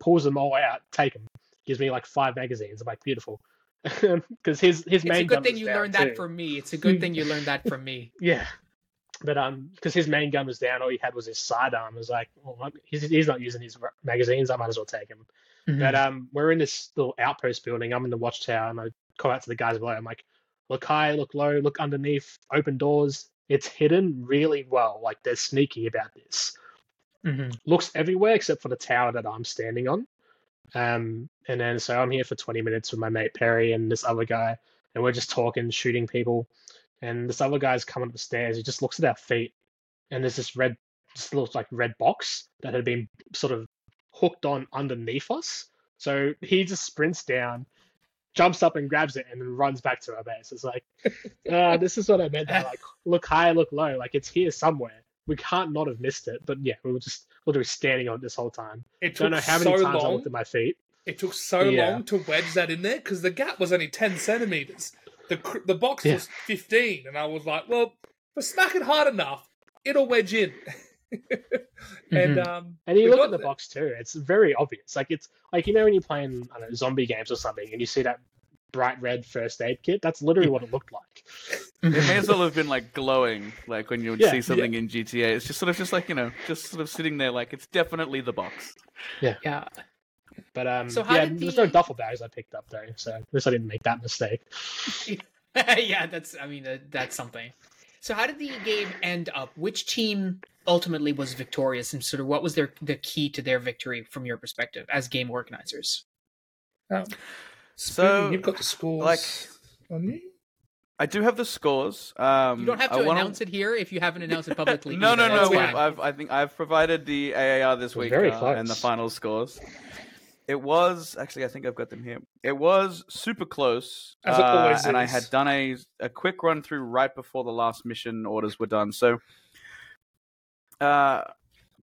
pulls them all out, take them, gives me like five magazines. I'm like, "Beautiful," because his his It's main a good thing you learned that too. from me. It's a good thing you learned that from me. Yeah. But um, because his main gun was down, all he had was his sidearm. I was like, well, he's, he's not using his magazines. I might as well take him. Mm-hmm. But um, we're in this little outpost building. I'm in the watchtower, and I call out to the guys below. I'm like, look high, look low, look underneath, open doors. It's hidden really well. Like they're sneaky about this. Mhm. Looks everywhere except for the tower that I'm standing on. Um, and then so I'm here for 20 minutes with my mate Perry and this other guy, and we're just talking, shooting people. And this other guy's coming up the stairs. He just looks at our feet, and there's this red, this little like red box that had been sort of hooked on underneath us. So he just sprints down, jumps up and grabs it, and then runs back to our base. It's like, uh, this is what I meant. By, like, look high, look low. Like it's here somewhere. We can't not have missed it. But yeah, we were just literally standing on it this whole time. It Don't know how many so times I looked at my feet. It took so Yeah. long to wedge that in there because the gap was only ten centimeters. The the box Yeah. was fifteen, and I was like, "Well, if I smack it hard enough, it'll wedge in." and um, And you look at the there. box too; it's very obvious. Like it's like you know when you're playing I don't know, zombie games or something, and you see that bright red first aid kit. That's literally what it looked like. It may as well have been like glowing, like when you would Yeah, see something in GTA. It's just sort of just like you know, just sort of sitting there, like it's definitely the box. Yeah, yeah. But um, So how yeah, did there's the- no duffel bags I picked up though, so at least I didn't make that mistake. yeah, that's. I mean, uh, that's something. So, how did the game end up? Which team ultimately was victorious, and sort of what was their the key to their victory from your perspective as game organizers? Um, So, Spoon, you've got the scores like- on you. I do have the scores. Um, You don't have I to wanna- announce it here if you haven't announced it publicly. no, no, either. no. That's We've. I've, I think I've provided the AAR this We're week very uh, and the final scores. It was actually, I think I've got them here. It was super close, As it uh, and I had done a a quick run through right before the last mission orders were done. So, uh,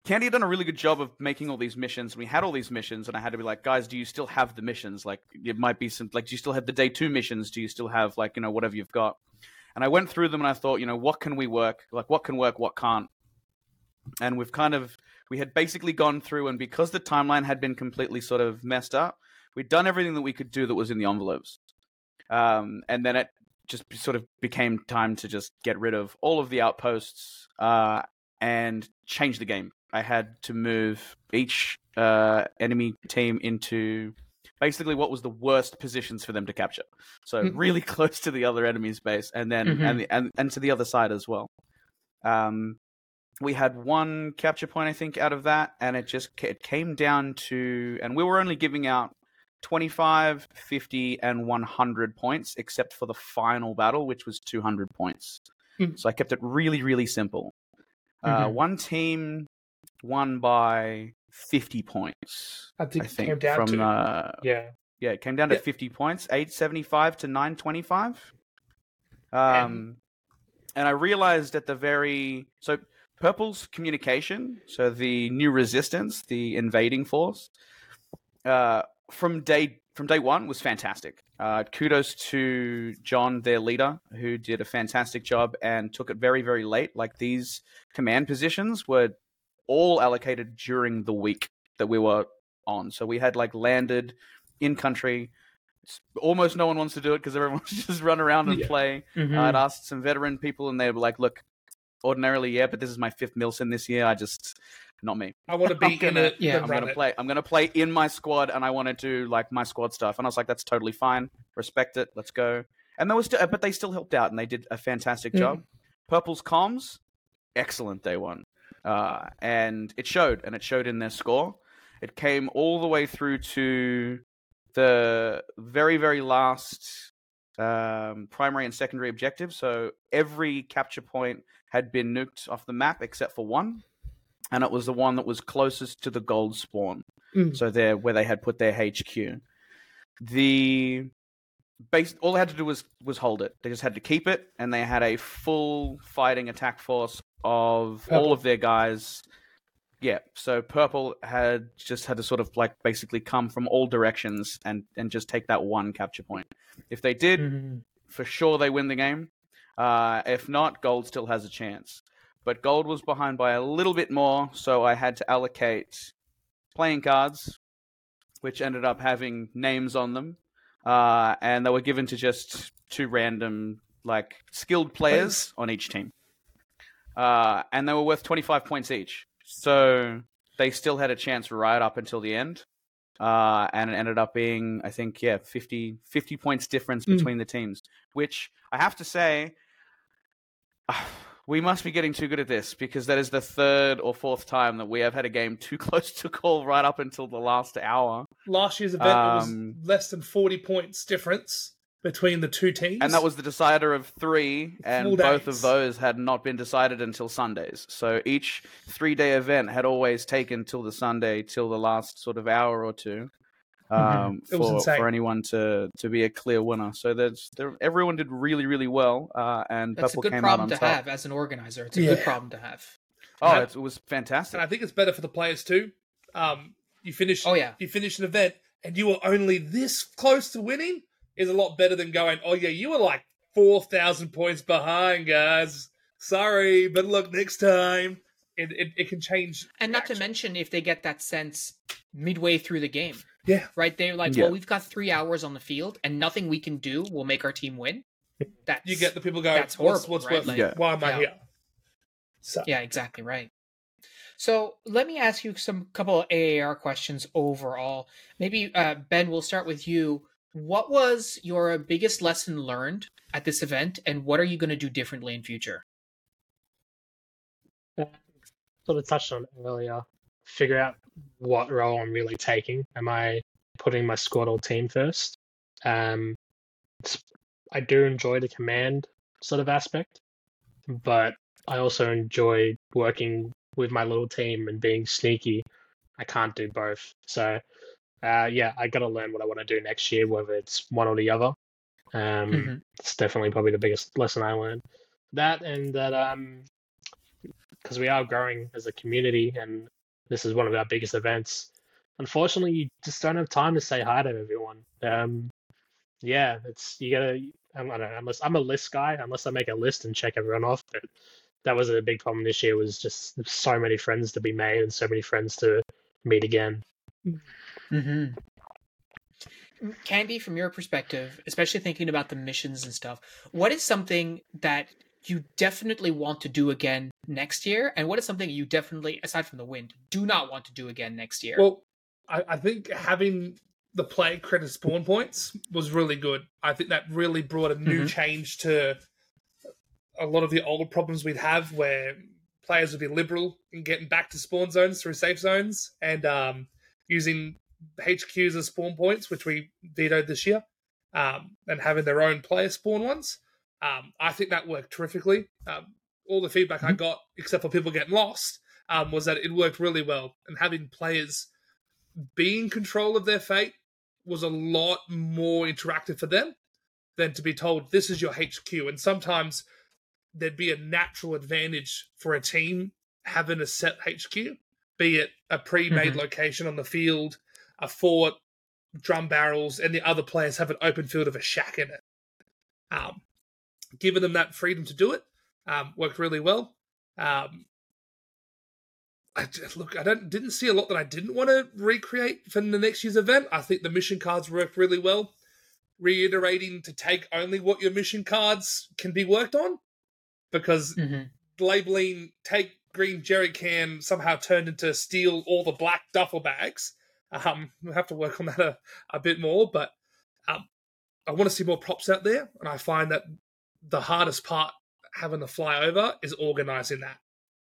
Candy had done a really good job of making all these missions. We had all these missions, and I had to be like, guys, do you still have the missions? Like, it might be some like, do you still have the day two missions? Do you still have like, you know, whatever you've got? And I went through them, and I thought, you know, what can we work? Like, what can work? What can't? And we've kind of we had basically gone through, and because the timeline had been completely sort of messed up, we'd done everything that we could do that was in the envelopes. Um, and then it just sort of became time to just get rid of all of the outposts uh, and change the game. I had to move each uh, enemy team into basically what was the worst positions for them to capture. So Mm. really close to the other enemy's base, and then Mhm. and, the, and and to the other side as well. Um, we had one capture point, I think, out of that, and it just it came down to, and we were only giving out 25, 50, and 100 points, except for the final battle, which was 200 points. Hmm. So I kept it really, really simple. Uh, Mhm. one team won by 50 points, I think I it think, came down from to uh, Yeah. yeah, it came down to Yeah. 50 points, 875 to 925. Um, and I realized at the very so Purple's communication, so the new resistance, the invading force, uh, from day from day one was fantastic. Uh, kudos to John, their leader, who did a fantastic job and took it very, very late. Like these command positions were all allocated during the week that we were on. So we had like landed in country. Almost no one wants to do it because everyone wants to just run around and Yeah. play. Mhm. I'd asked some veteran people, and they were like, "Look, ordinarily, yeah, but this is my fifth MilSim this year. I just not me. I want to be gonna- in it. yeah, I'm gonna it. play. I'm gonna play in my squad, and I want to do like my squad stuff." And I was like, "That's totally fine. Respect it. Let's go." And they was, still, but they still helped out, and they did a fantastic Mm. job. Purple's comms, excellent day one, uh, and it showed, and it showed in their score. It came all the way through to the very, very last um, primary and secondary objectives. So every capture point had been nuked off the map except for one, and it was the one that was closest to the gold spawn. Mm. So there, where they had put their HQ. The base, all they had to do was was hold it. They just had to keep it, and they had a full fighting attack force of Purple. all of their guys. Yeah, so purple had just had to sort of like basically come from all directions and and just take that one capture point. If they did, Mhm. for sure they win the game. Uh, if not, gold still has a chance. But gold was behind by a little bit more, so I had to allocate playing cards, which ended up having names on them, uh, and they were given to just two random, like skilled players on each team. uh, and they were worth 25 points each. So they still had a chance right up until the end. Uh, and it ended up being, I think, yeah, 50, 50 points difference Mm. between the teams, which I have to say, we must be getting too good at this because that is the third or fourth time that we have had a game too close to call right up until the last hour. Last year's event it Um, was less than forty points difference between the two teams, And that was the decider of three, and Full both days. of those had not been decided until Sundays. So each three day event had always taken till the Sunday, till the last sort of hour or two. Um, Mm-hmm. For, for anyone to, to be a clear winner, so there's there, everyone did really really well, uh, and That's a Purple good came out problem on to top. have as an organizer. It's a Yeah. good problem to have. Oh, it, it was fantastic. and I think it's better for the players too. Um, you finish, Oh, yeah. you finish an event, and you were only this close to winning is a lot better than going, oh yeah, you were like four thousand points behind, guys. Sorry, but look next time. It it, it can change. And not to mention if they get that sense midway through the game, yeah, right? They're like, Yeah. well, we've got three hours on the field, and nothing we can do will make our team win. That's you get the people going. that's horrible, what's right? worth? Like, Yeah. Why am I yeah. here? So Yeah, exactly right. So let me ask you some couple of AAR questions overall. Maybe uh, Ben, we'll start with you. What was your biggest lesson learned at this event, and what are you going to do differently in future? sort of touched on earlier. Figure out what role I'm really taking. Am I putting my squad or team first? Um, I do enjoy the command sort of aspect, but I also enjoy working with my little team and being sneaky. I can't do both. So, uh, yeah, I got to learn what I want to do next year, whether it's one or the other. Um, Mhm. It's definitely probably the biggest lesson I learned. That and that, um, because we are growing as a community and this is one of our biggest events. Unfortunately, you just don't have time to say hi to everyone. Um, yeah, it's you gotta. I don't know. Unless I'm a list guy, unless I make a list and check everyone off. But that was a big problem this year. Was just so many friends to be made and so many friends to meet again. Mm-hmm. Candy, from your perspective, especially thinking about the missions and stuff, what is something that you definitely want to do again next year? And what is something you definitely, aside from the wind, do not want to do again next year? Well, I, I think having the play credit spawn points was really good. I think that really brought a new Mhm. change to a lot of the old problems we'd have where players would be liberal in getting back to spawn zones through safe zones and um, using HQs as spawn points, which we vetoed this year, um, and having their own player spawn ones. Um, I think that worked terrifically. Um, all the feedback I got, except for people getting lost, um, was that it worked really well. And having players be in control of their fate was a lot more interactive for them than to be told this is your HQ. And sometimes there'd be a natural advantage for a team having a set HQ, be it a pre-made Mhm. location on the field, a fort, drum barrels, and the other players have an open field of a shack in it. Um, giving them that freedom to do it um, worked really well. Um, I just, look, I don't didn't see a lot that I didn't want to recreate for the next year's event. I think the mission cards worked really well. Reiterating to take only what your mission cards can be worked on, because Mhm. labeling take green jerry can somehow turned into steal all the black duffel bags. Um, we'll have to work on that a, a bit more, but um, I want to see more props out there, and I find that the hardest part having to fly over is organizing that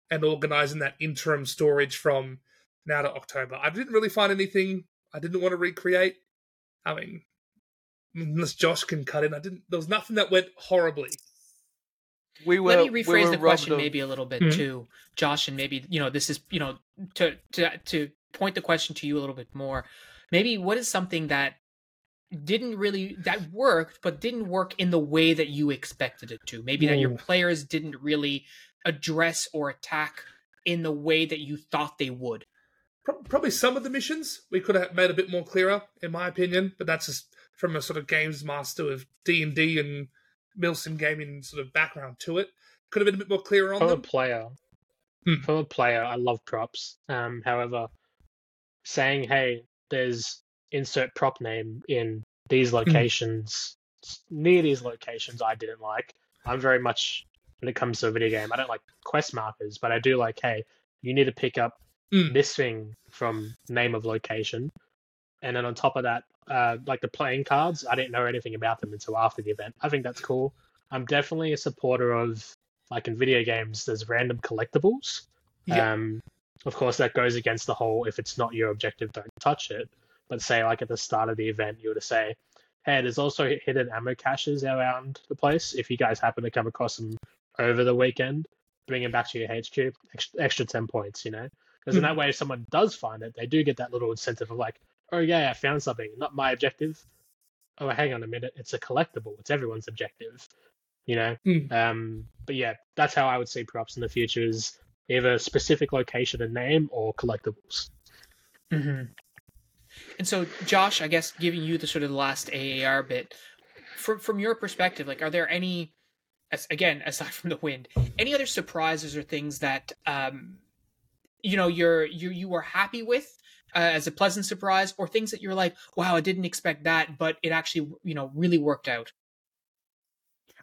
and organizing that interim storage from now to October. I didn't really find anything I didn't want to recreate. I mean, unless Josh can cut in, I didn't. There was nothing that went horribly. we were, Let me we rephrase were the question of- maybe a little bit Mhm. too, Josh, and maybe you know this is you know to to to point the question to you a little bit more. Maybe what is something that didn't really that worked, but didn't work in the way that you expected it to. Maybe that your players didn't really address or attack in the way that you thought they would. Probably some of the missions we could have made a bit more clearer, in my opinion. But that's just from a sort of games master of D and D and Milsim gaming sort of background to it. Could have been a bit more clearer on From a player, Hmm. from a player, I love props. Um, however, saying, "Hey, there's insert prop name in these locations near these locations," I didn't like. I'm very much when it comes to a video game. I don't like quest markers, but I do like, hey, you need to pick up Mm. this thing from name of location. And then on top of that, uh, like the playing cards, I didn't know anything about them until after the event. I think that's cool. I'm definitely a supporter of, like in video games, there's random collectibles. Yeah. Um, of course, that goes against the whole if it's not your objective, don't touch it. But say, like at the start of the event, you were to say, hey, there's also hidden ammo caches around the place. If you guys happen to come across them over the weekend, bring them back to your HQ, extra, extra 10 points, you know? Because in that way, if someone does find it, they do get that little incentive of like, oh, yeah, I found something, not my objective. Oh, hang on a minute, it's a collectible, it's everyone's objective, you know? Mm. Um, but yeah, that's how I would see props in the future is either specific location and name or collectibles. hmm And so, Josh, I guess giving you the sort of last AAR bit, from from your perspective, like, are there any, as, again, aside from the wind, any other surprises or things that, um, you know, you're you you were happy with uh, as a pleasant surprise, or things that you're like, wow, I didn't expect that, but it actually, you know, really worked out.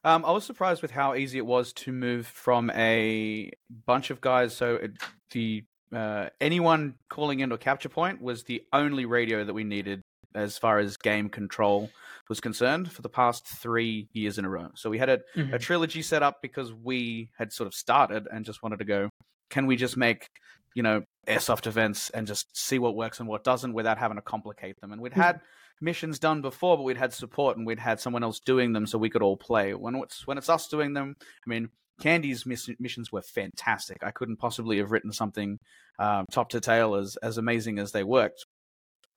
Um, I was surprised with how easy it was to move from a bunch of guys. So it, the uh, anyone calling into a capture point was the only radio that we needed as far as game control was concerned for the past three years in a row. So we had a, a trilogy set up because we had sort of started and just wanted to go. Can we just make you know airsoft events and just see what works and what doesn't without having to complicate them? And we'd had missions done before, but we'd had support and we'd had someone else doing them so we could all play. When it's when it's us doing them, I mean, Candy's miss- missions were fantastic. I couldn't possibly have written something um, top to tail as as amazing as they worked.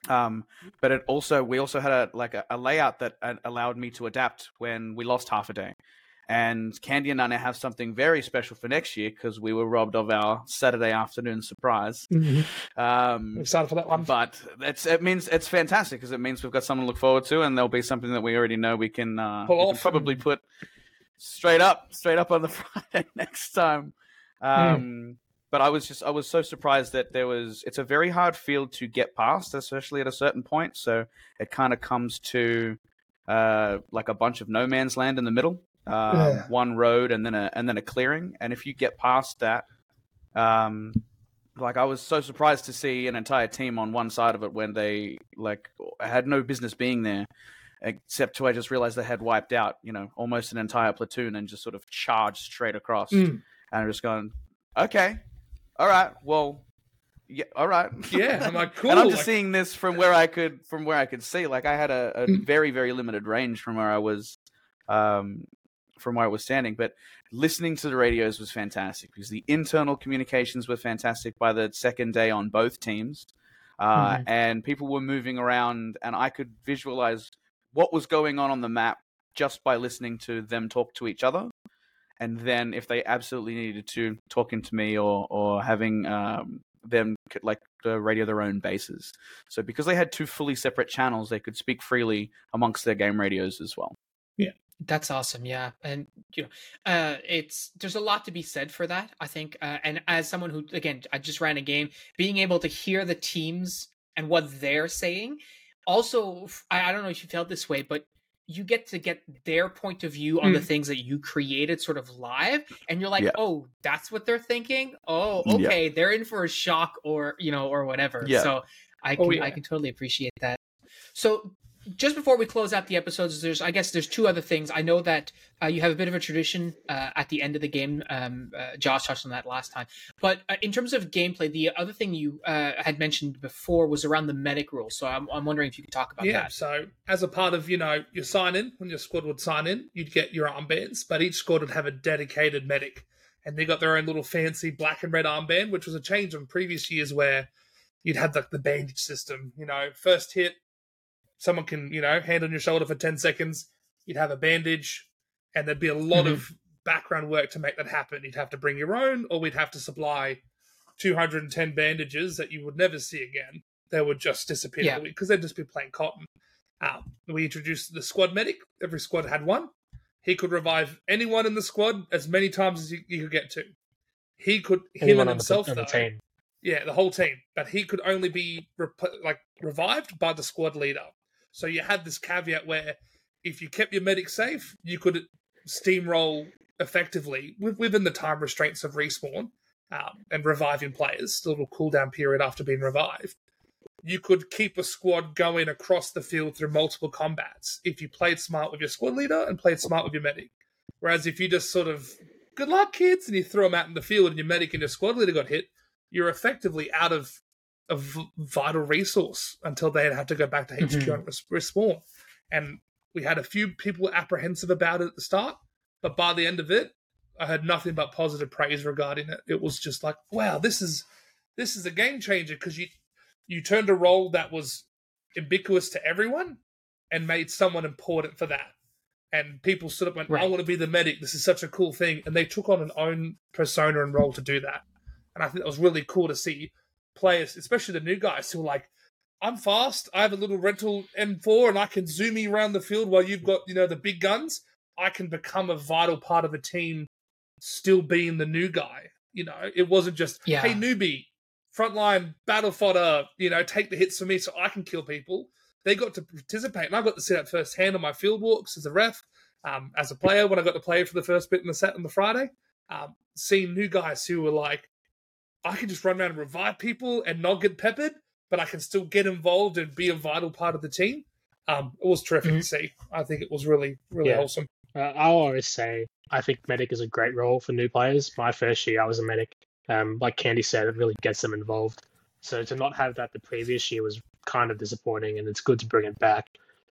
Um, but it also we also had a like a, a layout that uh, allowed me to adapt when we lost half a day. And Candy and I now have something very special for next year because we were robbed of our Saturday afternoon surprise. Um, I'm excited for that one. but it's it means it's fantastic because it means we've got something to look forward to, and there'll be something that we already know we can, uh, we can probably put straight up, straight up on the Friday next time. Um, But I was just I was so surprised that there was. It's a very hard field to get past, especially at a certain point. So it kind of comes to uh, like a bunch of no man's land in the middle, um, Yeah. one road, and then a and then a clearing. And if you get past that, um, like I was so surprised to see an entire team on one side of it when they like had no business being there, except to I just realized they had wiped out, you know, almost an entire platoon and just sort of charged straight across. Mm. And I'm just going, okay, all right, well, yeah, all right, Yeah, I'm like, cool. and I'm just like- seeing this from where I could from where I could see. Like I had a, a Mm. very very limited range from where I was, um, from where I was standing. But listening to the radios was fantastic because the internal communications were fantastic by the second day on both teams, uh, Mhm. and people were moving around, and I could visualize what was going on on the map just by listening to them talk to each other. And then, if they absolutely needed to, talking to me or or having um, them like uh, radio their own bases. So because they had two fully separate channels, they could speak freely amongst their game radios as well. Yeah. That's awesome, yeah, and you know, uh, it's there's a lot to be said for that. I think, uh, and as someone who again, I just ran a game, being able to hear the teams and what they're saying, also, I don't know if you felt this way, but you get to get their point of view on the mm. things that you created, sort of live, and you're like, Yeah. oh, that's what they're thinking. Oh, Yeah. okay, they're in for a shock, or you know, or whatever. Yeah. So I oh, can Oh, I can totally appreciate that. So just before we close out the episodes, there's I guess there's two other things. I know that uh, you have a bit of a tradition uh, at the end of the game. Um, uh, Josh touched on that last time, but uh, in terms of gameplay, the other thing you uh, had mentioned before was around the medic rule. So I'm, I'm wondering if you could talk about yeah, that. so as a part of, you know, your sign in, when your squad would sign in, you'd get your armbands, but each squad would have a dedicated medic. And they got their own little fancy black and red armband, which was a change from previous years where you'd have like the bandage system. You know, first hit, someone can, you know, hand on your shoulder for 10 seconds, you'd have a bandage, and there'd be a lot Mhm. of background work to make that happen. You'd have to bring your own, or we'd have to supply 210 bandages that you would never see again. They would just disappear Yeah. because they'd just be plain cotton. Um, we introduced the squad medic. Every squad had one. He could revive anyone in the squad as many times as you, you could get to. He could him and the, himself the though. team. Yeah, the whole team. But he could only be rep- like revived by the squad leader. So you had this caveat where if you kept your medic safe, you could steamroll effectively within the time restraints of respawn um, and reviving players, the little cooldown period after being revived. You could keep a squad going across the field through multiple combats if you played smart with your squad leader and played smart with your medic. Whereas if you just sort of good luck, kids, and you throw them out in the field and your medic and your squad leader got hit, you're effectively out of a v- vital resource until they had to go back to HQ Mhm. and res- respawn. And we had a few people apprehensive about it at the start, but by the end of it, I had nothing but positive praise regarding it. It was just like, wow, this is this is a game changer because you you turned a role that was ubiquitous to everyone and made someone important for that. And people stood up and went, I want to be the medic. This is such a cool thing. And they took on an own persona and role to do that. And I think that was really cool to see players, especially the new guys who were like, I'm fast. I have a little rental M4 and I can zoom you around the field while you've got, you know, the big guns. I can become a vital part of the team, still being the new guy. You know, it wasn't just, Yeah. hey, newbie, frontline battle fodder, you know, take the hits for me so I can kill people. They got to participate, and I got to see that firsthand on my field walks as a ref, um, as a player when I got to play for the first bit in the set on the Friday. Um, seeing new guys who were like, I can just run around and revive people and not get peppered, but I can still get involved and be a vital part of the team. Um, it was terrific Mhm. to see. I think it was really, really Yeah. wholesome. Uh, I'll always say I think medic is a great role for new players. My first year, I was a medic. Um, like Candy said, it really gets them involved. So to not have that the previous year was kind of disappointing, and it's good to bring it back.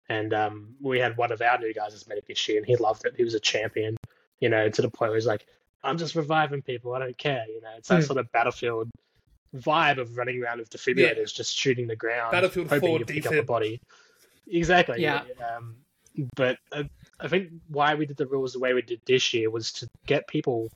And um, we had one of our new guys as medic this year, and he loved it. He was a champion, you know, to the point where he's like, "I'm just reviving people. I don't care." You know, it's that Hmm. sort of battlefield vibe of running around with defibrillators, just shooting the ground, Battlefield hoping 4 you pick up a body. Exactly. Yeah. Um, but uh, I think why we did the rules the way we did this year was to get people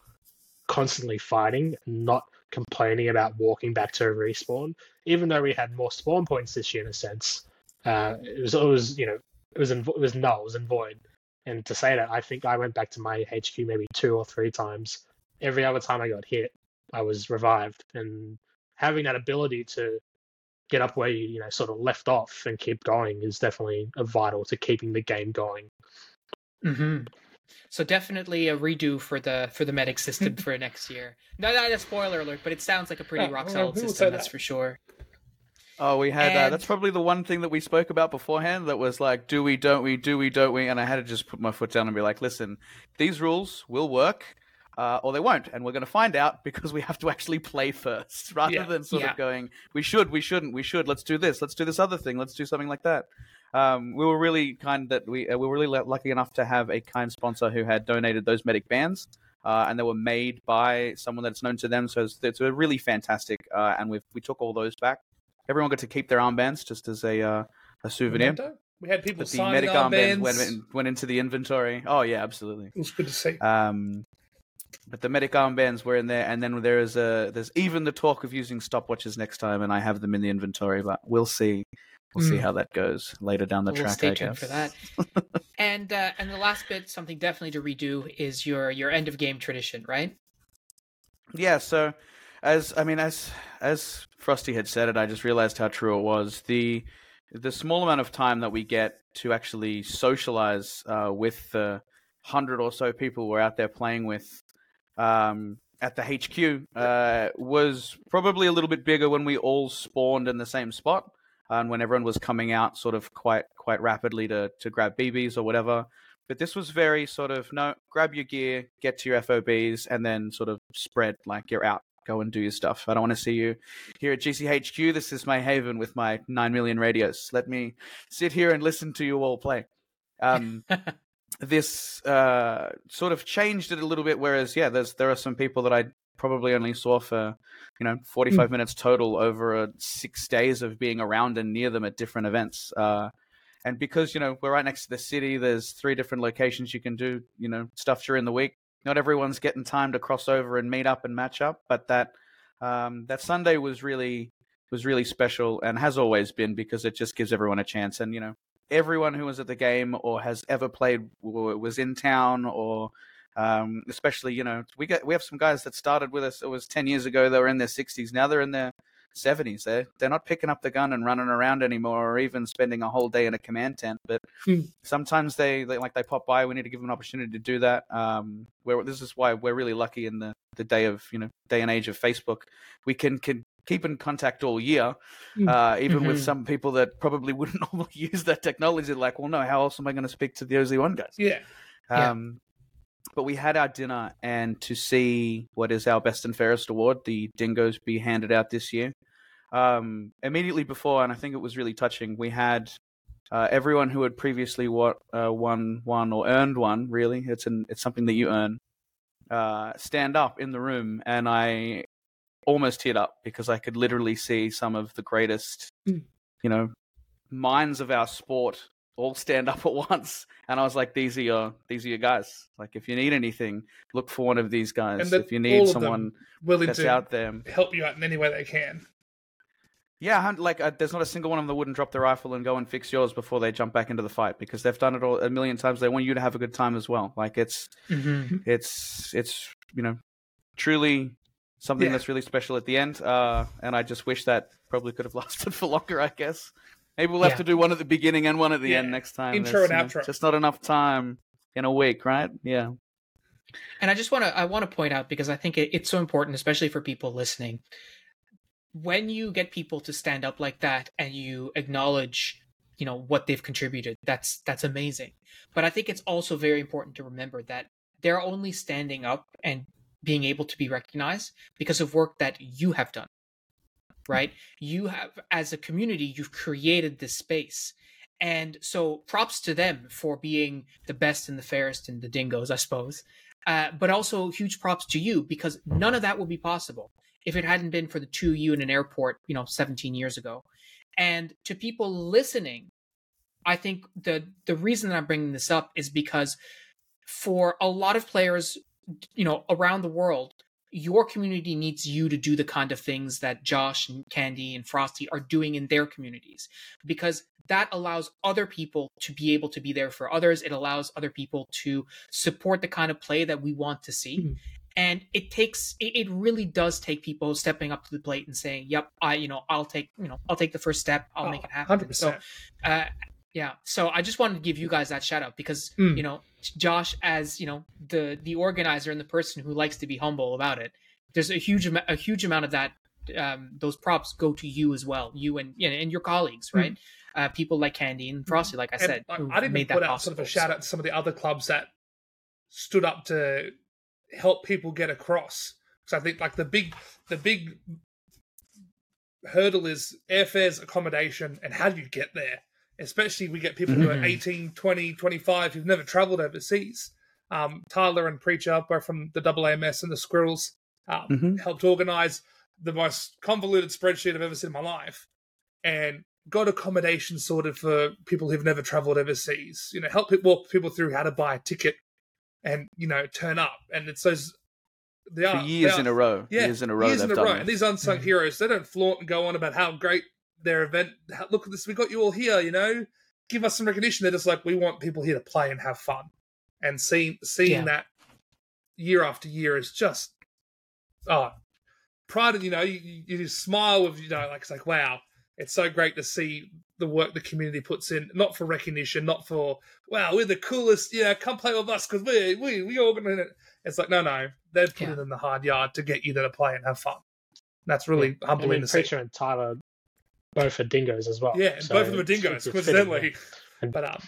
constantly fighting, not complaining about walking back to a respawn. Even though we had more spawn points this year, in a sense, uh, it was always you know it was in, it was null, it was in void. And to say that, I think I went back to my HQ maybe two or three times. Every other time I got hit, I was revived, and having that ability to get up where you you know sort of left off and keep going is definitely a vital to keeping the game going. hmm So definitely a redo for the for the medic system for next year. No, not a spoiler alert, but it sounds like a pretty Yeah, rock solid system. That's that? for sure. Oh, we had. Uh, that's probably the one thing that we spoke about beforehand. That was like, do we, don't we, do we, don't we? And I had to just put my foot down and be like, listen, these rules will work, uh, or they won't, and we're going to find out because we have to actually play first, rather Yeah. than sort Yeah. of going, we should, we shouldn't, we should. Let's do this. Let's do this other thing. Let's do something like that. Um, we were really kind that we uh, we were really lu- lucky enough to have a kind sponsor who had donated those medic bands. Uh, and they were made by someone that's known to them, so it's, it's a really fantastic. Uh, and we we took all those back. Everyone got to keep their armbands just as a uh, a souvenir. Memento. We had people But the signing medic armbands. armbands went, went into the inventory. Oh yeah, absolutely. It was good to see. Um, but the medic armbands were in there, and then there is a there's even the talk of using stopwatches next time, and I have them in the inventory. But we'll see, we'll see Mm. how that goes later down the we'll track. stay I tuned guess. for that. and uh, and the last bit, something definitely to redo is your your end of game tradition, right? Yeah, so as I mean as as Frosty had said it, I just realized how true it was. The the small amount of time that we get to actually socialize uh, with the hundred or so people we're out there playing with um, at the HQ uh, was probably a little bit bigger when we all spawned in the same spot and when everyone was coming out sort of quite quite rapidly to to grab BBs or whatever. But this was very sort of no, grab your gear, get to your FOBs, and then sort of spread like you're out. Go and do your stuff. I don't want to see you here at GCHQ. This is my haven with my nine million radios. Let me sit here and listen to you all play. Um, this uh, sort of changed it a little bit. Whereas, yeah, there's there are some people that I probably only saw for you know 45 minutes total over uh, six days of being around and near them at different events. Uh, and because you know we're right next to the city, there's three different locations you can do you know stuff during the week. Not everyone's getting time to cross over and meet up and match up, but that um, that Sunday was really was really special and has always been because it just gives everyone a chance. And you know, everyone who was at the game or has ever played or was in town or um, especially you know we get we have some guys that started with us it was 10 years ago they were in their 60s now they're in their 70s. They're, they're not picking up the gun and running around anymore or even spending a whole day in a command tent. But Hmm. sometimes they, they, like, they pop by. We need to give them an opportunity to do that. Um, where this is why we're really lucky in the, the day of, you know, day and age of Facebook. We can, can keep in contact all year, Hmm. uh, even with Mhm. some people that probably wouldn't normally use that technology. Like, well, no, how else am I going to speak to the OZ1 guys? Yeah. Yeah. Um, but we had our dinner, and to see what is our best and fairest award, the Dingoes, be handed out this year. Um, immediately before, and I think it was really touching. We had uh, everyone who had previously what uh, won one or earned one. Really, it's an it's something that you earn. Uh, stand up in the room, and I almost hit up because I could literally see some of the greatest, Mm. you know, minds of our sport all stand up at once. And I was like, these are your these are your guys. Like if you need anything, look for one of these guys. If you need someone Willing that's to out there. help you out in any way they can. Yeah, like uh, there's not a single one of them that wouldn't drop their rifle and go and fix yours before they jump back into the fight because they've done it all a million times. They want you to have a good time as well. Like it's Mm-hmm. it's it's you know truly something Yeah. that's really special at the end. Uh, and I just wish that probably could have lasted for longer. I guess maybe we'll have Yeah. to do one at the beginning and one at the end next time. Intro There's, and you know, outro. Just not enough time in a week, right? Yeah. And I just want to I want to point out because I think it, it's so important, especially for people listening. When you get people to stand up like that and you acknowledge, you know, what they've contributed, that's that's amazing. But I think it's also very important to remember that they're only standing up and being able to be recognized because of work that you have done. Right? You have as a community, you've created this space. And so props to them for being the best and the fairest and the dingoes, I suppose. Uh, but also huge props to you because none of that would be possible if it hadn't been for the two you in an airport, you know, 17 years ago. And to people listening, I think the the reason that I'm bringing this up is because for a lot of players, you know, around the world, your community needs you to do the kind of things that Josh and Candy and Frosty are doing in their communities because that allows other people to be able to be there for others. It allows other people to support the kind of play that we want to see. Mhm. And it takes it, it really does take people stepping up to the plate and saying, "Yep, I you know I'll take you know I'll take the first step. I'll make it happen." Oh, Hundred So uh, yeah. So I just wanted to give you guys that shout out because Mm. you know Josh, as you know the the organizer and the person who likes to be humble about it, there's a huge amount a huge amount of that. Um, those props go to you as well, you and you know, and your colleagues, right? Uh, people like Candy and Frosty, like I Hmm. And said, I- I'd even made put that out sort of a shout out to some of the other clubs that stood up to help people get across. So I think like the big the big hurdle is airfares, accommodation, and how do you get there? Especially we get people who are Mhm. 18, 20, 25 who've never traveled overseas. Um, Tyler and Preacher, both from the AAMS and the Squirrels, um, Mhm. helped organize the most convoluted spreadsheet I've ever seen in my life. And got accommodation sorted for people who've never traveled overseas. You know, help people walk people through how to buy a ticket and you know turn up. And it's those they For years are, in a row. yeah, years in a row years in a row. And these unsung Mhm. heroes, they don't flaunt and go on about how great their event. Look at this, we got you all here. You know, give us some recognition. They're just like we want people here to play and have fun. And seeing seeing Yeah. that year after year is just oh pride and you know you, you just smile with you know like it's like wow it's so great to see the work the community puts in not for recognition not for wow we're the coolest yeah come play with us because we we we organize it it's like no no they've put Yeah. it in the hard yard to get you there to play and have fun that's really I humbling mean, to see Preacher and Tyler both are dingoes as well. yeah and so both of them are dingoes it's coincidentally yeah. but um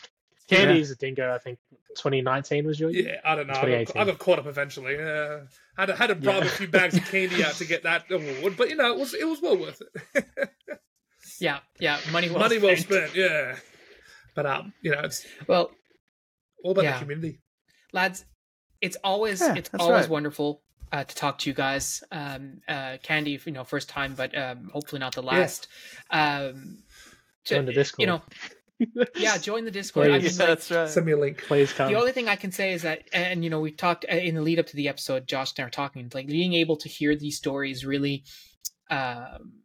Candy Yeah. is a dingo. I think 2019 was your year. yeah i don't know I got, 2018. I got caught up eventually uh, had to, had to bribe Yeah. a few bags of candy out to get that award but you know it was it was well worth it Yeah, yeah, money well money well spent. spent yeah but um you know it's Well, all about Yeah. the community lads, it's always Yeah, it's always right. wonderful uh, to talk to you guys. Um, uh, Candy, you know, first time, but um, hopefully not the last. Um, to- Join the Discord. You know, yeah, join the Discord. I mean, yeah, like, that's right. send me a link Please come. the only thing I can say is that, and you know, we talked uh, in the lead up to the episode. Josh and I were talking, like being able to hear these stories really, um,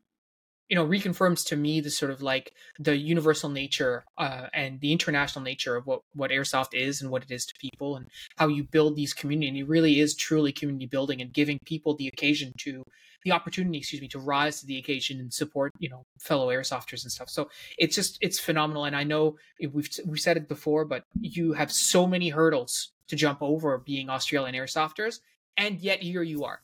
you know, reconfirms to me the sort of like the universal nature uh, and the international nature of what what airsoft is and what it is to people, and how you build these community. And it really is truly community building and giving people the occasion to the opportunity, excuse me, to rise to the occasion and support, you know, fellow airsofters and stuff. So it's just it's phenomenal. And I know we've we've said it before, but you have so many hurdles to jump over being Australian airsofters, and yet here you are,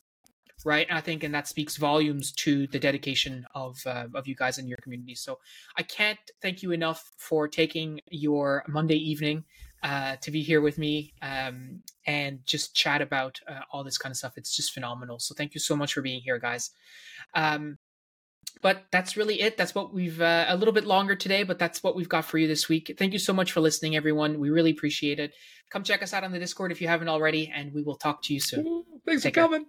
right? And I think, and that speaks volumes to the dedication of uh, of you guys in your community. So I can't thank you enough for taking your Monday evening uh, to be here with me um, and just chat about uh, all this kind of stuff. It's just phenomenal. So thank you so much for being here, guys. Um, but that's really it. That's what we've uh, a little bit longer today, but that's what we've got for you this week. Thank you so much for listening, everyone. We really appreciate it. Come check us out on the Discord if you haven't already, and we will talk to you soon. Thanks Take for care. coming.